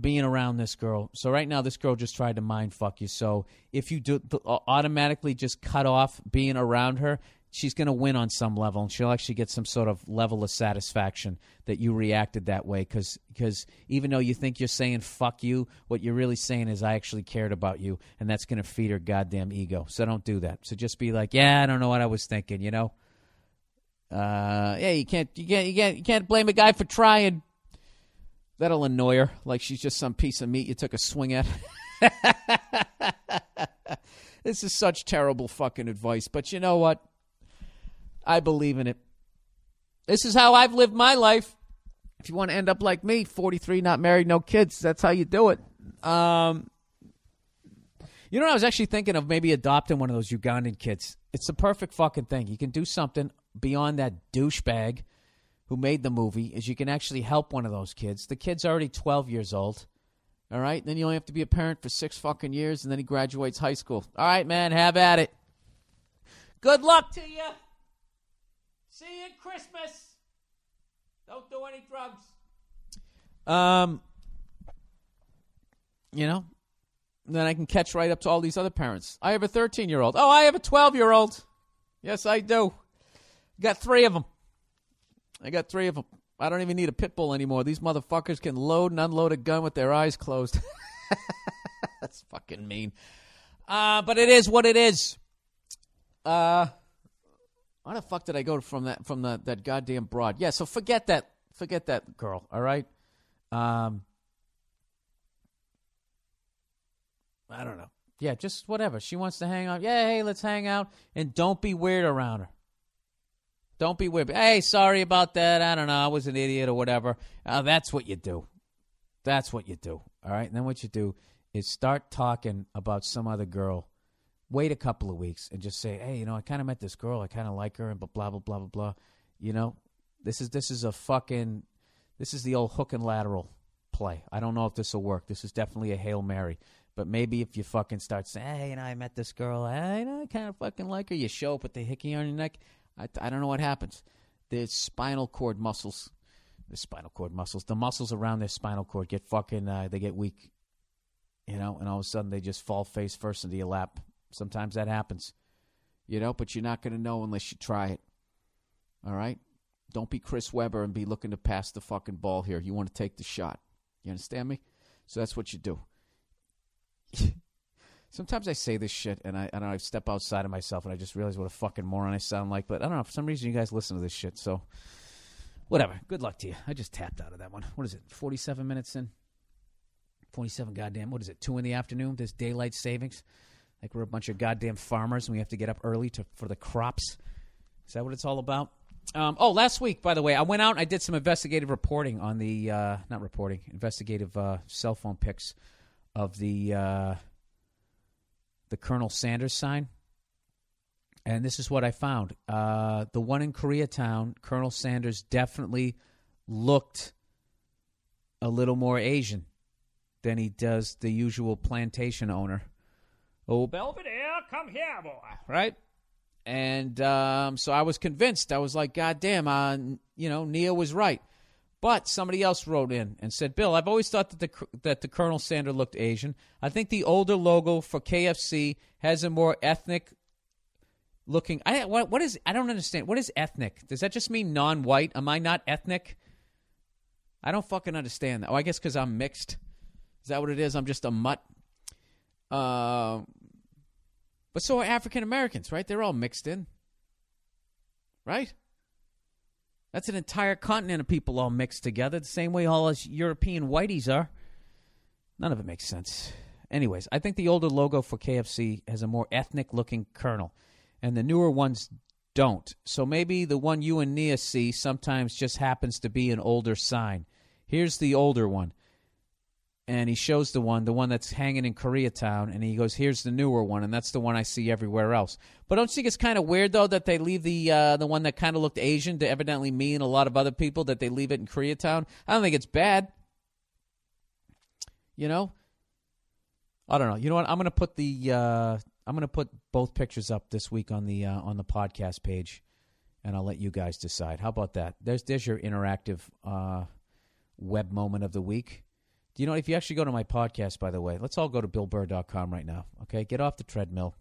S1: being around this girl. So right now, this girl just tried to mind fuck you. So if you do automatically just cut off being around her, she's going to win on some level, and she'll actually get some sort of level of satisfaction that you reacted that way. Because because even though you think you're saying fuck you, what you're really saying is I actually cared about you, and that's going to feed her goddamn ego. So don't do that. So just be like, yeah, I don't know what I was thinking, you know. Uh, yeah, you can't, you can't, you can't, you can't blame a guy for trying. That'll annoy her, like she's just some piece of meat you took a swing at. this is such terrible fucking advice, but you know what? I believe in it. This is how I've lived my life. If you want to end up like me, 43, not married, no kids, that's how you do it. Um, you know, I was actually thinking of maybe adopting one of those Ugandan kids. It's the perfect fucking thing. You can do something beyond that douchebag who made the movie is you can actually help one of those kids. The kid's already 12 years old. All right, then you only have to be a parent for six fucking years, and then he graduates high school. All right, man, have at it. Good luck to you. See you at Christmas. Don't do any drugs. Um, you know, then I can catch right up to all these other parents. I have a 13 year old. Oh, I have a 12 year old. Yes, I do. Got three of them. I got three of them. I don't even need a pit bull anymore. These motherfuckers can load and unload a gun with their eyes closed. That's fucking mean. Uh, but it is what it is. Uh, why the fuck did I go from that from the, that goddamn broad? Yeah, so forget that forget that girl, all right? Um I don't know. Yeah, just whatever. She wants to hang out. Yeah, hey, let's hang out and don't be weird around her. Don't be weird. Hey, sorry about that. I don't know. I was an idiot or whatever. Uh, that's what you do. That's what you do. All right. And then what you do is start talking about some other girl. Wait a couple of weeks and just say, hey, you know, I kind of met this girl. I kind of like her, and blah blah blah blah blah. You know, this is this is a fucking this is the old hook and lateral play. I don't know if this will work. This is definitely a hail mary. But maybe if you fucking start saying, hey, you know, I met this girl. I, you know, I kind of fucking like her. You show up with the hickey on your neck. I, I don't know what happens. The spinal cord muscles, the spinal cord muscles, the muscles around their spinal cord get fucking, uh, they get weak, you know, and all of a sudden they just fall face first into your lap. Sometimes that happens, you know, but you're not going to know unless you try it. All right? Don't be Chris Webber and be looking to pass the fucking ball here. You want to take the shot. You understand me? So that's what you do. Sometimes I say this shit and I, don't I step outside of myself and I just realize what a fucking moron I sound like. But I don't know, for some reason you guys listen to this shit. So whatever. Good luck to you. I just tapped out of that one. What is it? 47 minutes in? 47 goddamn. What is it? 2 in the afternoon? There's daylight savings. Like we're a bunch of goddamn farmers and we have to get up early to for the crops. Is that what it's all about? Um, oh, last week, by the way, I went out and I did some investigative reporting on the, uh, not reporting, investigative uh, cell phone pics of the uh, the Colonel Sanders sign. And this is what I found. Uh, the one in Koreatown, Colonel Sanders definitely looked a little more Asian than he does the usual plantation owner. Oh, Belvedere, come here, boy. Right? And um, so I was convinced. I was like, God damn, uh, you know, Nia was right. But somebody else wrote in and said, "Bill, I've always thought that the that the Colonel Sander looked Asian. I think the older logo for KFC has a more ethnic looking. I what, what is? I don't understand. What is ethnic? Does that just mean non-white? Am I not ethnic? I don't fucking understand that. Oh, I guess because I'm mixed. Is that what it is? I'm just a mutt. Uh, but so are African Americans, right? They're all mixed in, right? That's an entire continent of people all mixed together, the same way all us European whiteys are. None of it makes sense. Anyways, I think the older logo for KFC has a more ethnic looking Colonel, and the newer ones don't. So maybe the one you and Nia see sometimes just happens to be an older sign. Here's the older one and he shows the one, the one that's hanging in Koreatown, and he goes, "Here's the newer one," and that's the one I see everywhere else. But don't you think it's kind of weird though that they leave the uh, the one that kind of looked Asian to evidently me and a lot of other people that they leave it in Koreatown? I don't think it's bad. You know, I don't know. You know what? I'm gonna put the uh, I'm gonna put both pictures up this week on the uh, on the podcast page, and I'll let you guys decide. How about that? There's there's your interactive uh, web moment of the week. Do you know if you actually go to my podcast, by the way, let's all go to BillBurr.com right now. Okay, get off the treadmill,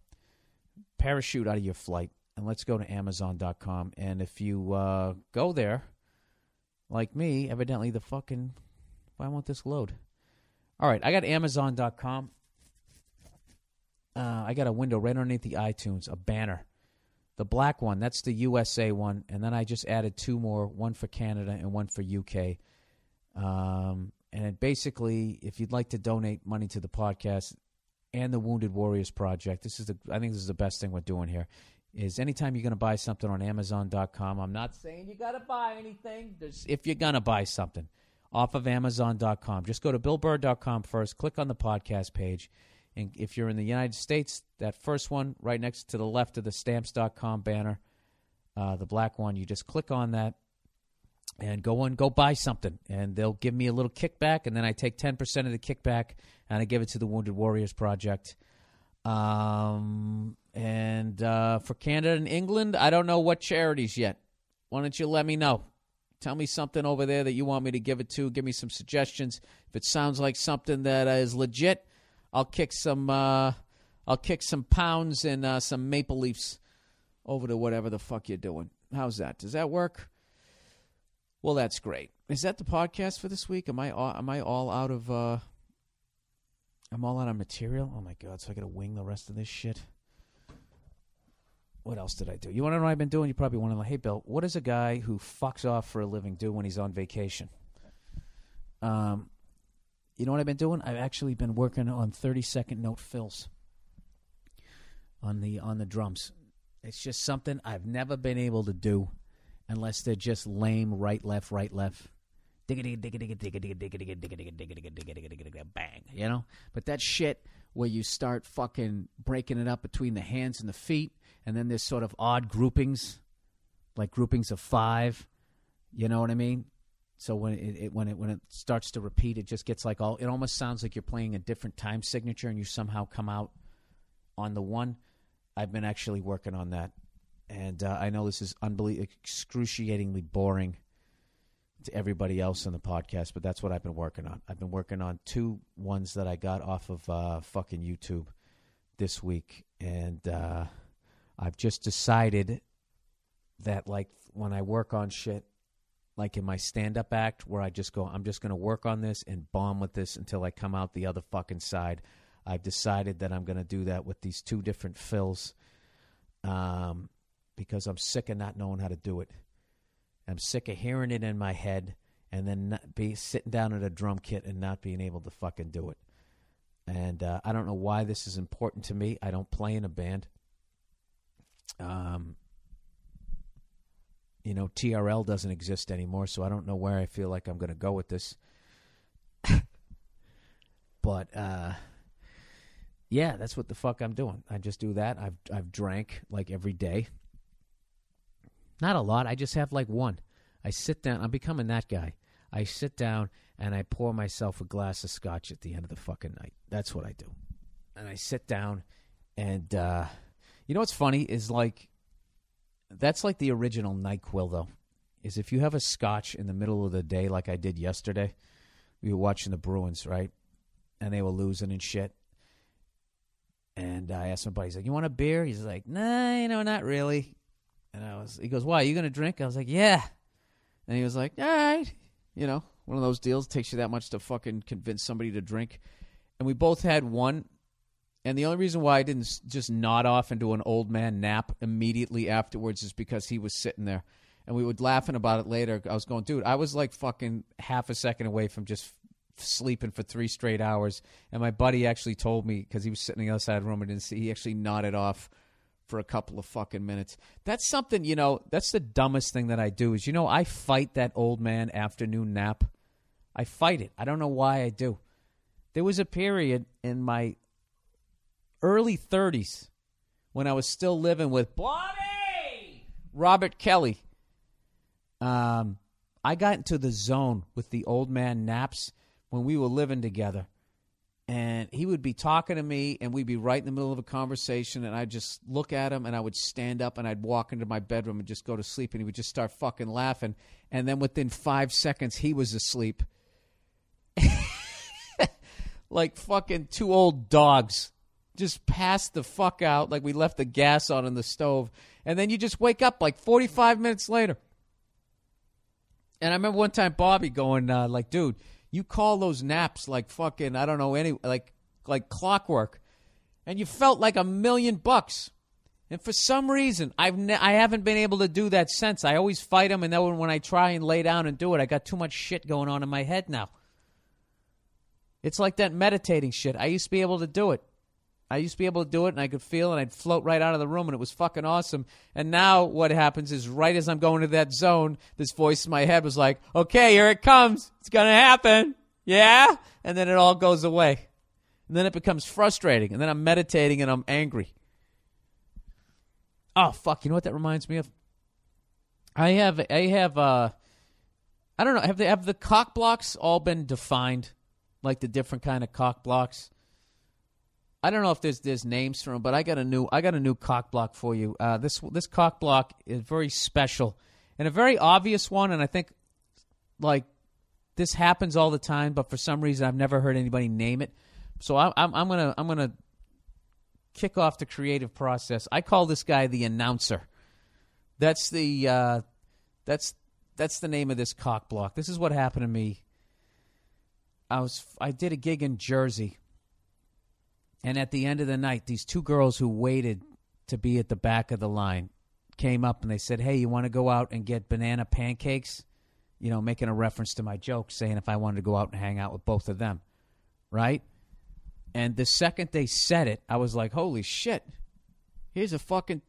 S1: parachute out of your flight, and let's go to Amazon.com. And if you uh, go there, like me, evidently the fucking why won't this load? All right, I got Amazon.com. Uh, I got a window right underneath the iTunes, a banner. The black one, that's the USA one, and then I just added two more, one for Canada and one for UK. Um, and basically, if you'd like to donate money to the podcast and the Wounded Warriors Project, this is the I think this is the best thing we're doing here. Is anytime you're going to buy something on Amazon.com, I'm not saying you got to buy anything. There's, if you're going to buy something off of Amazon.com, just go to BillBurr.com first, click on the podcast page. And if you're in the United States, that first one right next to the left of the Stamps.com banner, uh, the black one, you just click on that and go and go buy something, and they'll give me a little kickback, and then I take ten percent of the kickback and I give it to the Wounded Warriors Project. Um, and uh, for Canada and England, I don't know what charities yet. Why don't you let me know? Tell me something over there that you want me to give it to. Give me some suggestions. If it sounds like something that is legit, I'll kick some. Uh, I'll kick some pounds and uh, some maple leafs over to whatever the fuck you're doing. How's that? Does that work? Well, that's great. Is that the podcast for this week? Am I all, am I all out of uh, I'm all out of material. Oh my god! So I got to wing the rest of this shit. What else did I do? You want to know what I've been doing? You probably want to know. Hey, Bill, what does a guy who fucks off for a living do when he's on vacation? Um, you know what I've been doing? I've actually been working on 32nd note fills on the on the drums. It's just something I've never been able to do unless they're just lame right left right left bang, you know? But that shit where you start fucking breaking it up between the hands and the feet, and then there's sort of odd groupings, like groupings of five, you know what I mean? So when it, it, when it when it starts to repeat, it just gets like all. It almost sounds like you're playing a different time signature, and you somehow come out on the one. I've been actually working on that, and uh, I know this is unbelievably excruciatingly boring to everybody else in the podcast, but that's what I've been working on. I've been working on two ones that I got off of uh, fucking YouTube this week, and uh, I've just decided that like when I work on shit, like in my stand-up act, where I just go, I'm just going to work on this and bomb with this until I come out the other fucking side. I've decided that I'm going to do that with these two different fills, um, because I'm sick of not knowing how to do it. I'm sick of hearing it in my head and then not be sitting down at a drum kit and not being able to fucking do it. And uh, I don't know why this is important to me. I don't play in a band. Um, you know, TRL doesn't exist anymore, so I don't know where I feel like I'm going to go with this. but uh, yeah, that's what the fuck I'm doing. I just do that. I've I've drank like every day. Not a lot. I just have like one. I sit down. I'm becoming that guy. I sit down and I pour myself a glass of scotch at the end of the fucking night. That's what I do. And I sit down and uh, you know what's funny is like that's like the original NyQuil though. Is if you have a scotch in the middle of the day like I did yesterday, we were watching the Bruins, right? And they were losing and shit. And I asked my buddy, he's like, You want a beer? He's like, Nah, you know, not really. And I was, he goes, "Why? Are you gonna drink?" I was like, "Yeah." And he was like, "All right." You know, one of those deals takes you that much to fucking convince somebody to drink. And we both had one. And the only reason why I didn't just nod off into an old man nap immediately afterwards is because he was sitting there. And we were laughing about it later. I was going, dude, I was like fucking half a second away from just sleeping for three straight hours. And my buddy actually told me, because he was sitting on the other side of the room and didn't see, he actually nodded off for a couple of fucking minutes. That's something, you know, that's the dumbest thing that I do is, you know, I fight that old man afternoon nap. I fight it. I don't know why I do. There was a period in my early 30s when I was still living with Bobby Robert Kelly. Um, I got into the zone with the old man naps when we were living together and he would be talking to me and we'd be right in the middle of a conversation and I'd just look at him and I would stand up and I'd walk into my bedroom and just go to sleep and he would just start fucking laughing. And then within 5 seconds he was asleep. Like fucking two old dogs just passed the fuck out like we left the gas on in the stove. And then you just wake up like 45 minutes later. And I remember one time Bobby going uh, like dude you call those naps like fucking I don't know any like like clockwork, and you felt like a million bucks. And for some reason, I've ne- I haven't been able to do that since. I always fight them, and then when I try and lay down and do it, I got too much shit going on in my head now. It's like that meditating shit. I used to be able to do it. I used to be able to do it and I could feel and I'd float right out of the room and it was fucking awesome. And now what happens is right as I'm going to that zone, this voice in my head was like, okay, here it comes. It's going to happen. Yeah. And then it all goes away. And then it becomes frustrating. And then I'm meditating and I'm angry. Oh, fuck. You know what that reminds me of? I have, I have, uh, I don't know. Have they have the cock blocks all been defined, like the different kind of cock blocks? I don't know if there's there's names for them, but I got a new I got a new cock block for you. Uh, this this cock block is very special and a very obvious one, and I think like this happens all the time, but for some reason I've never heard anybody name it. So I, I'm I'm gonna I'm gonna kick off the creative process. I call this guy the announcer. That's the uh, that's that's the name of this cock block. This is what happened to me. I was I did a gig in Jersey, and at the end of the night, these two girls who waited to be at the back of the line came up and they said, "Hey, you want to go out and get banana pancakes?" You know, making a reference to my joke, saying if I wanted to go out and hang out with both of them, right? And the second they said it, I was like, "Holy shit! Here's a fucking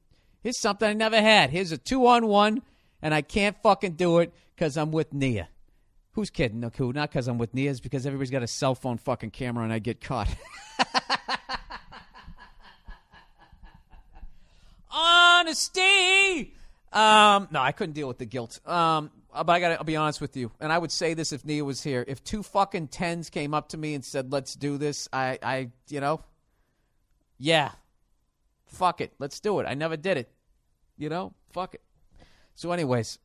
S1: here's something I never had. Here's a two on one, and I can't fucking do it because I'm with Nia." Who's kidding? No, cool. Not because I'm with Nia. It's because everybody's got a cell phone fucking camera and I get caught. Honesty. Um, no, I couldn't deal with the guilt. Um, but I gotta be honest with you, and I would say this if Nia was here. If two fucking tens came up to me and said, "Let's do this," I, I, you know, yeah, fuck it, let's do it. I never did it, you know, fuck it. So, anyways,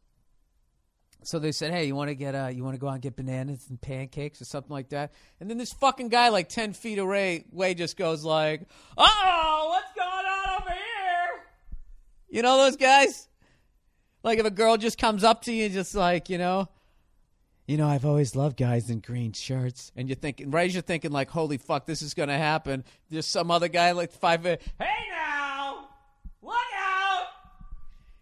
S1: so they said, "Hey, you want to get uh, you want to go out and get bananas and pancakes or something like that?" And then this fucking guy, like ten feet away, way just goes like, "Oh, what's You know those guys? Like if a girl just comes up to you, just like you know, you know, I've always loved guys in green shirts, and you're thinking, right? as You're thinking like, "Holy fuck, this is gonna happen." There's some other guy like five. Hey now, look out!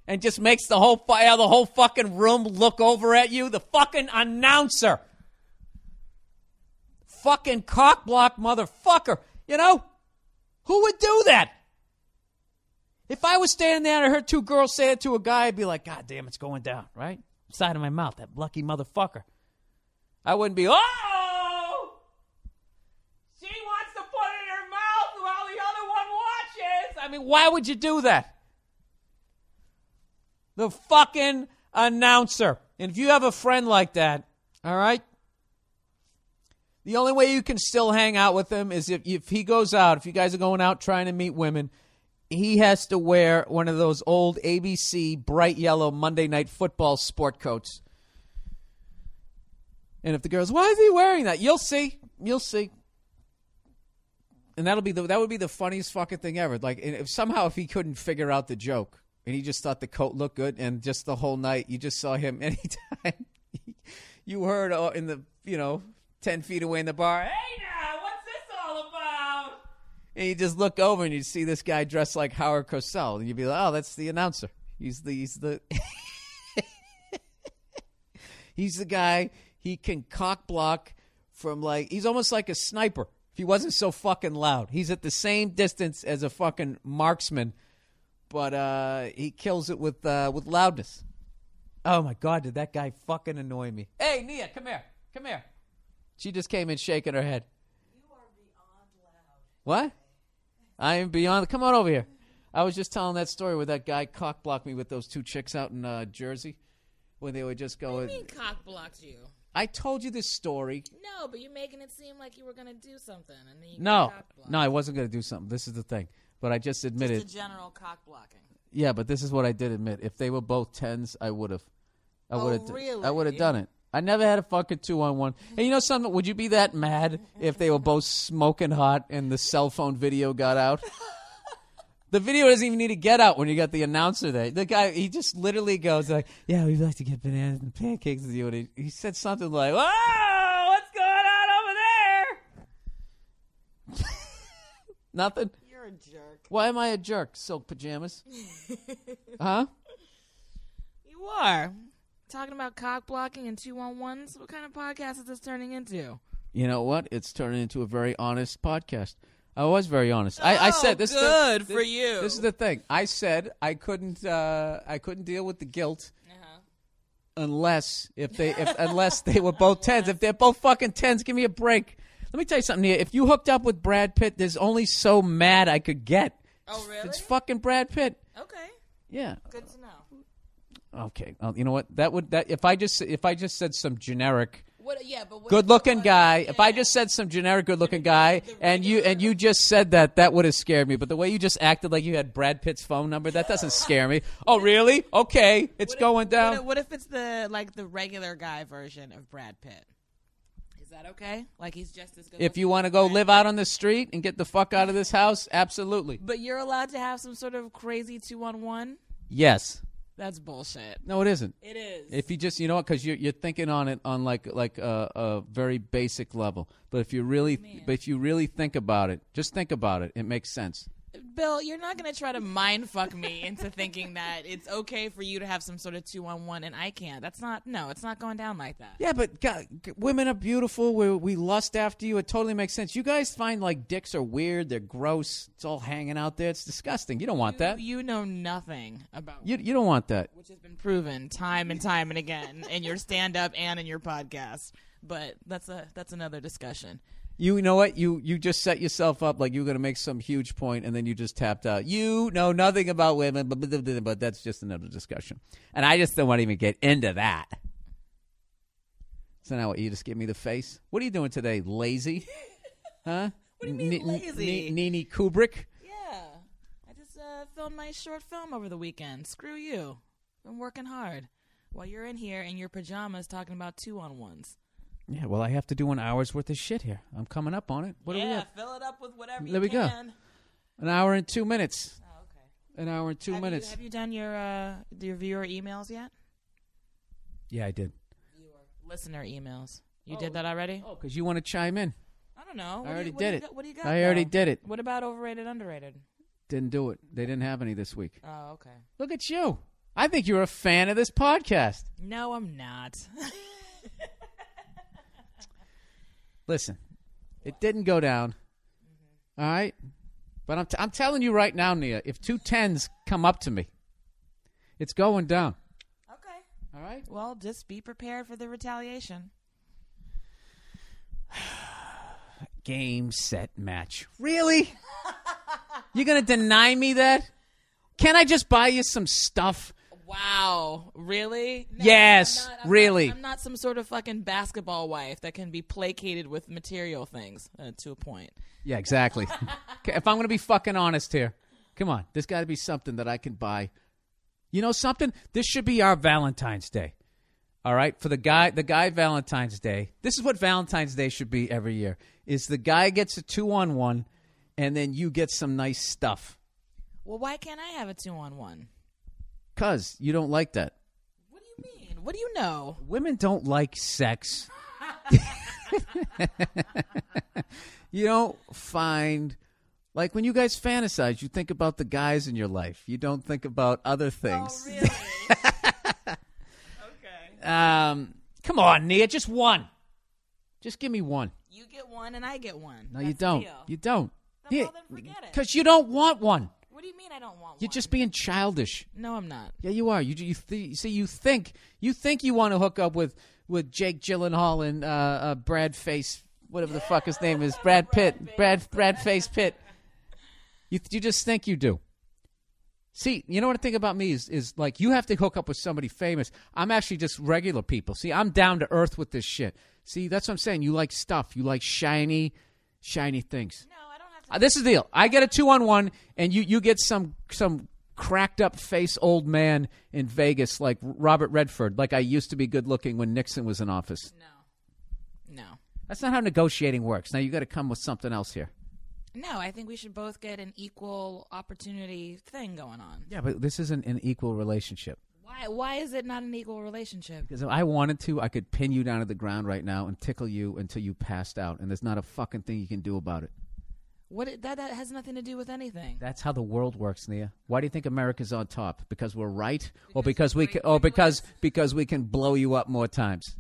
S1: and just makes the whole fi- the whole fucking room look over at you. The fucking announcer, fucking cockblock motherfucker. You know who would do that? If I was standing there and I heard two girls say it to a guy, I'd be like, God damn, it's going down, right? Side of my mouth, that lucky motherfucker. I wouldn't be, oh! She wants to put it in her mouth while the other one watches. I mean, why would you do that? the fucking announcer. And if you have a friend like that, all right, the only way you can still hang out with him is if, if he goes out, if you guys are going out trying to meet women, he has to wear one of those old ABC bright yellow Monday night football sport coats. And if the girl's, why is he wearing that? You'll see. You'll see. And that'll be the that would be the funniest fucking thing ever. Like if somehow if he couldn't figure out the joke, and he just thought the coat looked good, and just the whole night you just saw him anytime you heard uh, in the you know ten feet away in the bar, hey now, what's this all about? And you just look over and you see this guy dressed like Howard Cosell, and you'd be like, oh, that's the announcer. He's the he's the he's the guy. He can cock block from like he's almost like a sniper. If he wasn't so fucking loud, he's at the same distance as a fucking marksman but uh, he kills it with uh, with loudness. Oh my god, did that guy fucking annoy me? Hey, Nia, come here, come here. She just came in shaking her head.
S4: You are beyond loud.
S1: What? I am beyond. Come on over here. I was just telling that story where that guy cock blocked me with those two chicks out in uh, Jersey, when they were just going.
S4: What do you mean cock blocked you?
S1: I told you this story.
S4: No, but you're making it seem like you were gonna do something, and then you
S1: No,
S4: got cock blocked.
S1: no, I wasn't going to do something. This is the thing. But I just admitted.
S4: Just a general cock blocking.
S1: Yeah, but this is what I did admit. If they were both tens, I would have. I
S4: Oh,
S1: would have.
S4: really?
S1: I would have done it. I never had a fucking two on one. And you know something? Would you be that mad if they were both smoking hot and the cell phone video got out? The video doesn't even need to get out when you got the announcer there. The guy, he just literally goes like, "Yeah, we'd like to get bananas and pancakes with you." And he, he said something like, "Whoa, what's going on over there?" Nothing.
S4: You're a jerk.
S1: Why am I a jerk? Silk pajamas. huh?
S4: You are talking about cock blocking and two on ones. What kind of podcast is this turning into?
S1: You know what? It's turning into a very honest podcast. I was very honest. I, I
S4: Oh,
S1: said this. is the-
S4: good
S1: this-
S4: for you.
S1: This is the thing. I said I couldn't. Uh, I couldn't deal with the guilt
S4: Uh-huh.
S1: unless if they if unless they were both tens. If they're both fucking tens, give me a break. Let me tell you something here. If you hooked up with Brad Pitt, there's only so mad I could get.
S4: Oh, really?
S1: It's fucking Brad Pitt.
S4: Okay,
S1: Yeah.
S4: good to know.
S1: Okay, well, you know what? That would that if I just if I just said some generic
S4: What? Yeah, but what
S1: good looking guy, if I just said some generic good looking guy and you and you just said that, that would have scared me. But the way you just acted like you had Brad Pitt's phone number, that doesn't scare me. Oh, really? Okay, it's going
S4: What
S1: down.
S4: if, what if it's the like the regular guy version of Brad Pitt? Is that okay? Like he's just as good.
S1: If you want to go live out on the street and get the fuck out of this house, absolutely.
S4: but you're allowed to have some sort of crazy two on one.
S1: Yes.
S4: That's bullshit.
S1: No, it isn't.
S4: It is.
S1: If you just, you know what, because you're you're thinking on it on like like a, a very basic level. But if you really, but if you really think about it, just think about it. It makes sense.
S4: Bill, you're not going to try to mind fuck me into thinking that it's okay for you to have some sort of two on one and I can't. That's not, no, it's not going down like that.
S1: Yeah, but God, women are beautiful. We, we lust after you. It totally makes sense. You guys find like dicks are weird. They're gross. It's all hanging out there. It's disgusting. You don't want that.
S4: You know nothing about
S1: You you don't want that.
S4: which has been proven time and time and again in your stand up and in your podcast. But that's a that's another discussion.
S1: You know what? You you just set yourself up like you're going to make some huge point, and then you just tapped out. You know nothing about women, but, but, but that's just another discussion. And I just don't want to even get into that. So now what? You just give me the face. What are you doing today? Lazy? Huh?
S4: What do you mean
S1: N-
S4: lazy?
S1: N- Nene Kubrick?
S4: Yeah. I just uh, filmed my short film over the weekend. Screw you. Been working hard. While you're in here in your pajamas talking about two on ones.
S1: Yeah. Well, I have to do an hour's worth of shit here. I'm coming up on it. What do we
S4: yeah,
S1: have?
S4: fill it up with whatever you
S1: There we go.
S4: can.
S1: An hour and two minutes.
S4: Oh, okay.
S1: An hour and two
S4: have
S1: minutes.
S4: You, have you done your uh, your viewer emails yet?
S1: yeah, I did.
S4: Listener emails. You did that already?
S1: Oh, because you want to chime in.
S4: I don't know. What
S1: I
S4: do
S1: already
S4: you, what
S1: did
S4: do you
S1: it.
S4: got- what do you got?
S1: I already
S4: though?
S1: did it.
S4: What about overrated, underrated?
S1: Didn't do it. They didn't have any this week.
S4: Oh, okay.
S1: Look at you. I think you're a fan of this podcast.
S4: No, I'm not.
S1: Listen, it didn't go down. All right? But I'm, t- I'm telling you right now, Nia, if two tens come up to me, it's going down.
S4: okay.
S1: All right?
S4: Well, just be prepared for the retaliation.
S1: Game, set, match. Really? You're going to deny me that? Can I just buy you some stuff?
S4: Wow, really? No,
S1: Yes,
S4: I'm not- I'm
S1: really.
S4: Not, I'm not some sort of fucking basketball wife that can be placated with material things uh, to a point.
S1: Yeah, exactly. If I'm going to be fucking honest here, come on. There's got to be something that I can buy. You know something? This should be our Valentine's Day. All right, for the guy, the guy Valentine's Day. This is what Valentine's Day should be every year. Is the guy gets a two on one, and then you get some nice stuff.
S4: Well, why can't I have a two on one?
S1: Cause you don't like that.
S4: What do you mean? What do you know?
S1: Women don't like sex. you don't find like when you guys fantasize, you think about the guys in your life. You don't think about other things.
S4: Oh, really? okay.
S1: Um, come on, Nia, just one. Just give me one.
S4: You get one and I get one.
S1: No,
S4: That's
S1: you don't. You don't.
S4: Then, well, then forget it.
S1: Because you don't want one.
S4: What do you mean I don't want
S1: You're
S4: one?
S1: just being childish.
S4: No, I'm not.
S1: Yeah, you are. You you th- see, you think you think you want to hook up with with Jake Gyllenhaal and uh, uh, Brad Face, whatever the fuck his name is, Brad Pitt, Brad Brad Face Pitt. You you just think you do. See, you know what I think about me is is like you have to hook up with somebody famous. I'm actually just regular people. See, I'm down to earth with this shit. See, that's what I'm saying. You like stuff. You like shiny, shiny things.
S4: No, I don't have to.
S1: Uh, this is the deal. I get a two on one, and you you get some some cracked up face old man in Vegas like Robert Redford, like I used to be good looking when Nixon was in office.
S4: No. No.
S1: That's not how negotiating works. Now you got to come with something else here.
S4: No, I think we should both get an equal opportunity thing going on.
S1: Yeah, but this isn't an equal relationship.
S4: Why? Why is it not an equal relationship?
S1: Because if I wanted to, I could pin you down to the ground right now and tickle you until you passed out, and there's not a fucking thing you can do about it.
S4: What? it- That that has nothing to do with anything.
S1: That's how the world works, Nia. Why do you think America's on top? Because we're right, or because we can, or because because we can blow you up more times?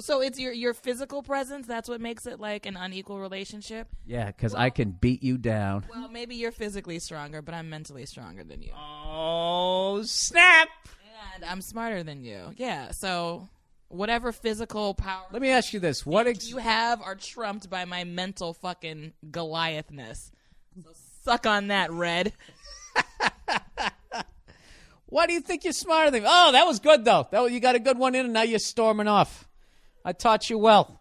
S4: So it's your your physical presence. That's what makes it like an unequal relationship.
S1: Yeah, because I can beat you down.
S4: Well, maybe you're physically stronger, but I'm mentally stronger than you,
S1: Oh snap!
S4: and I'm smarter than you. Yeah. So whatever physical power
S1: Let me ask you this: What ex-
S4: you have are trumped by my mental fucking Goliathness. So suck on that, Red.
S1: Why do you think you're smarter than me? Oh, that was good though. That was, you got a good one in, and now you're storming off. I taught you well.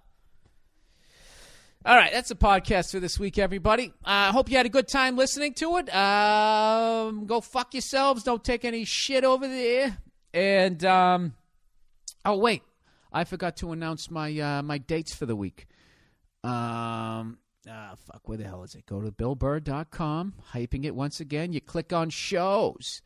S1: All right, that's the podcast for this week, everybody. I uh, hope you had a good time listening to it. Um, go fuck yourselves. Don't take any shit over there. And um, oh wait, I forgot to announce my uh, my dates for the week. Um, ah, fuck, where the hell is it? Go to BillBurr.com, hyping it once again. You click on shows.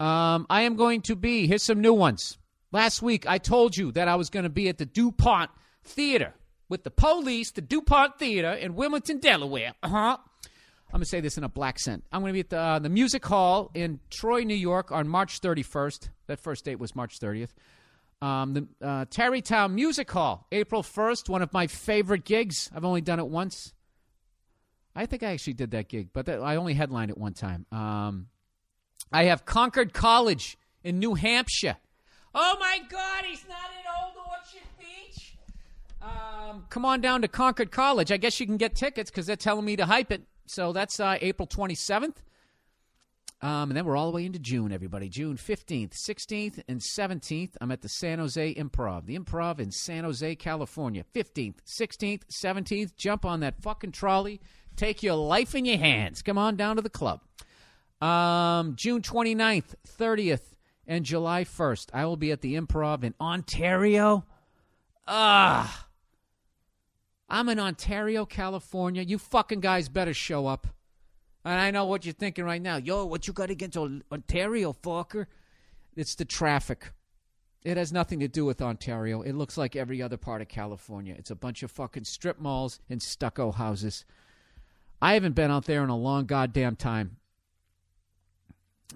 S1: Um, I am going to be, here's some new ones. Last week, I told you that I was going to be at the DuPont Theater with the police, the DuPont Theater in Wilmington, Delaware. Uh huh. I'm going to say this in a black scent. I'm going to be at the, uh, the Music Hall in Troy, New York on March 31st. That first date was March 30th. Um, the uh, Tarrytown Music Hall, April 1st, one of my favorite gigs. I've only done it once. I think I actually did that gig, but that, I only headlined it one time. Um, I have Concord College in New Hampshire. Oh my God, he's not in Old Orchard Beach. Um, come on down to Concord College. I guess you can get tickets because they're telling me to hype it. So that's uh, April 27th. Um, and then we're all the way into June, everybody. June 15th, 16th, and 17th. I'm at the San Jose Improv. The Improv in San Jose, California. 15th, 16th, 17th. Jump on that fucking trolley. Take your life in your hands. Come on down to the club. Um, June 29th, 30th, and July 1st, I will be at the Improv in Ontario. Ah. I'm in Ontario, California. You fucking guys better show up. And I know what you're thinking right now. Yo, what you got against Ontario, fucker? It's the traffic. It has nothing to do with Ontario. It looks like every other part of California. It's a bunch of fucking strip malls and stucco houses. I haven't been out there in a long goddamn time.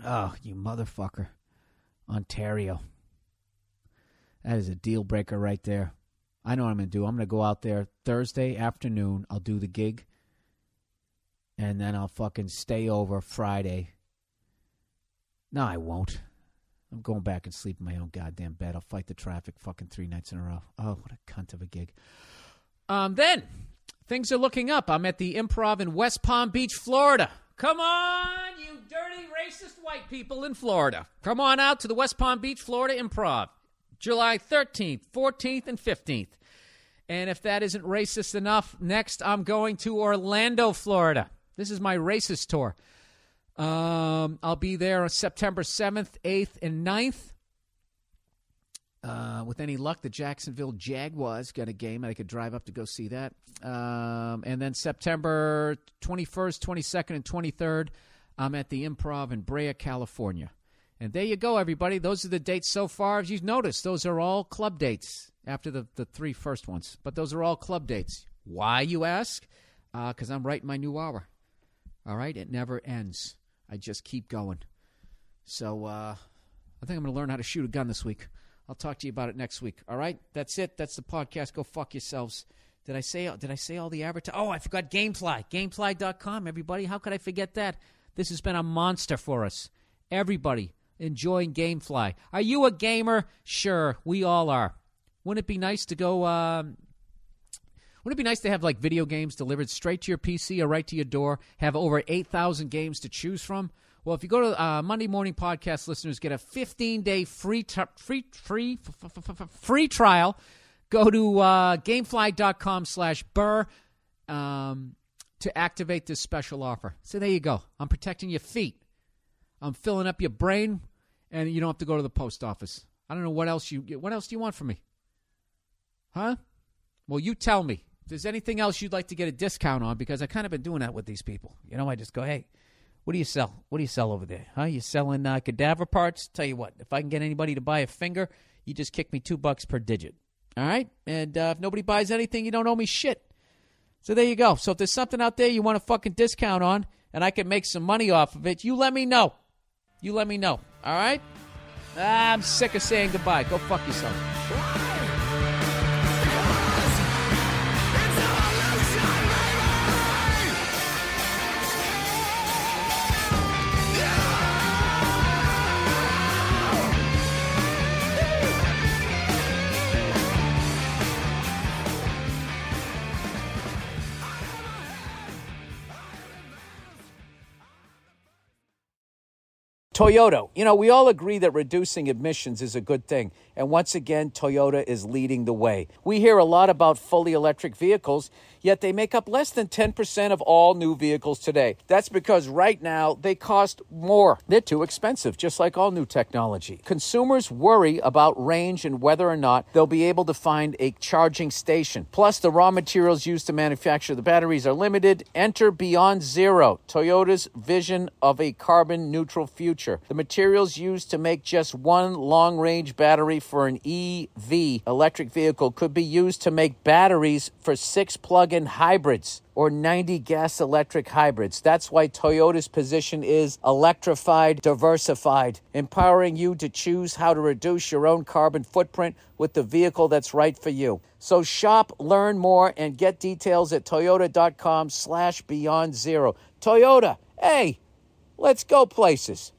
S1: Oh, you motherfucker. Ontario. That is a deal breaker right there. I know what I'm going to do. I'm going to go out there Thursday afternoon. I'll do the gig. And then I'll fucking stay over Friday. No, I won't. I'm going back and sleep in my own goddamn bed. I'll fight the traffic fucking three nights in a row. Oh, what a cunt of a gig. Um, then, things are looking up. I'm at the improv in West Palm Beach, Florida. Come on, you dirty racist white people in Florida. Come on out to the West Palm Beach, Florida Improv, July 13th, 14th, and 15th. And if that isn't racist enough, next I'm going to Orlando, Florida. This is my racist tour. Um, I'll be there on September 7th, 8th, and 9th. Uh, with any luck, the Jacksonville Jaguars got a game. and I could drive up to go see that. Um, and then September 21st, 22nd, and 23rd, I'm at the Improv in Brea, California. And there you go, everybody. Those are the dates so far. As you've noticed, those are all club dates after the, the three first ones. But those are all club dates. Why, you ask? Because uh, I'm writing my new hour. All right? It never ends. I just keep going. So uh, I think I'm going to learn how to shoot a gun this week. I'll talk to you about it next week. All right? That's it. That's the podcast. Go fuck yourselves. Did I say did I say all the advertising? Oh, I forgot Gamefly. Gamefly.com, everybody. How could I forget that? This has been a monster for us. Everybody enjoying Gamefly. Are you a gamer? Sure, we all are. Wouldn't it be nice to go um, wouldn't it be nice to have like video games delivered straight to your PC or right to your door? Have over 8,000 games to choose from? Well, if you go to uh, Monday Morning Podcast listeners, get a 15 day free t- free free f- f- f- free trial. Go to uh, gamefly.com slash burr um, to activate this special offer. So there you go. I'm protecting your feet. I'm filling up your brain, and you don't have to go to the post office. I don't know what else you what else do you want from me? Huh? Well, you tell me. If there's anything else you'd like to get a discount on, because I kind of been doing that with these people. You know, I just go, hey, what do you sell? What do you sell over there? Huh? You selling uh, cadaver parts? Tell you what, if I can get anybody to buy a finger, you just kick me two bucks per digit. All right? And uh, if nobody buys anything, you don't owe me shit. So there you go. So if there's something out there you want a fucking discount on and I can make some money off of it, you let me know. You let me know. All right? I'm sick of saying goodbye. Go fuck yourself. Toyota, you know, we all agree that reducing emissions is a good thing. And once again, Toyota is leading the way. We hear a lot about fully electric vehicles, yet they make up less than 10% of all new vehicles today. That's because right now they cost more. They're too expensive, just like all new technology. Consumers worry about range and whether or not they'll be able to find a charging station. Plus, the raw materials used to manufacture the batteries are limited. Enter Beyond Zero, Toyota's vision of a carbon neutral future. The materials used to make just one long range battery for an EV electric vehicle could be used to make batteries for six plug in hybrids or 90 gas electric hybrids. That's why Toyota's position is electrified, diversified, empowering you to choose how to reduce your own carbon footprint with the vehicle that's right for you. So shop, learn more, and get details at toyota.com slash beyond zero. Toyota, hey, let's go places.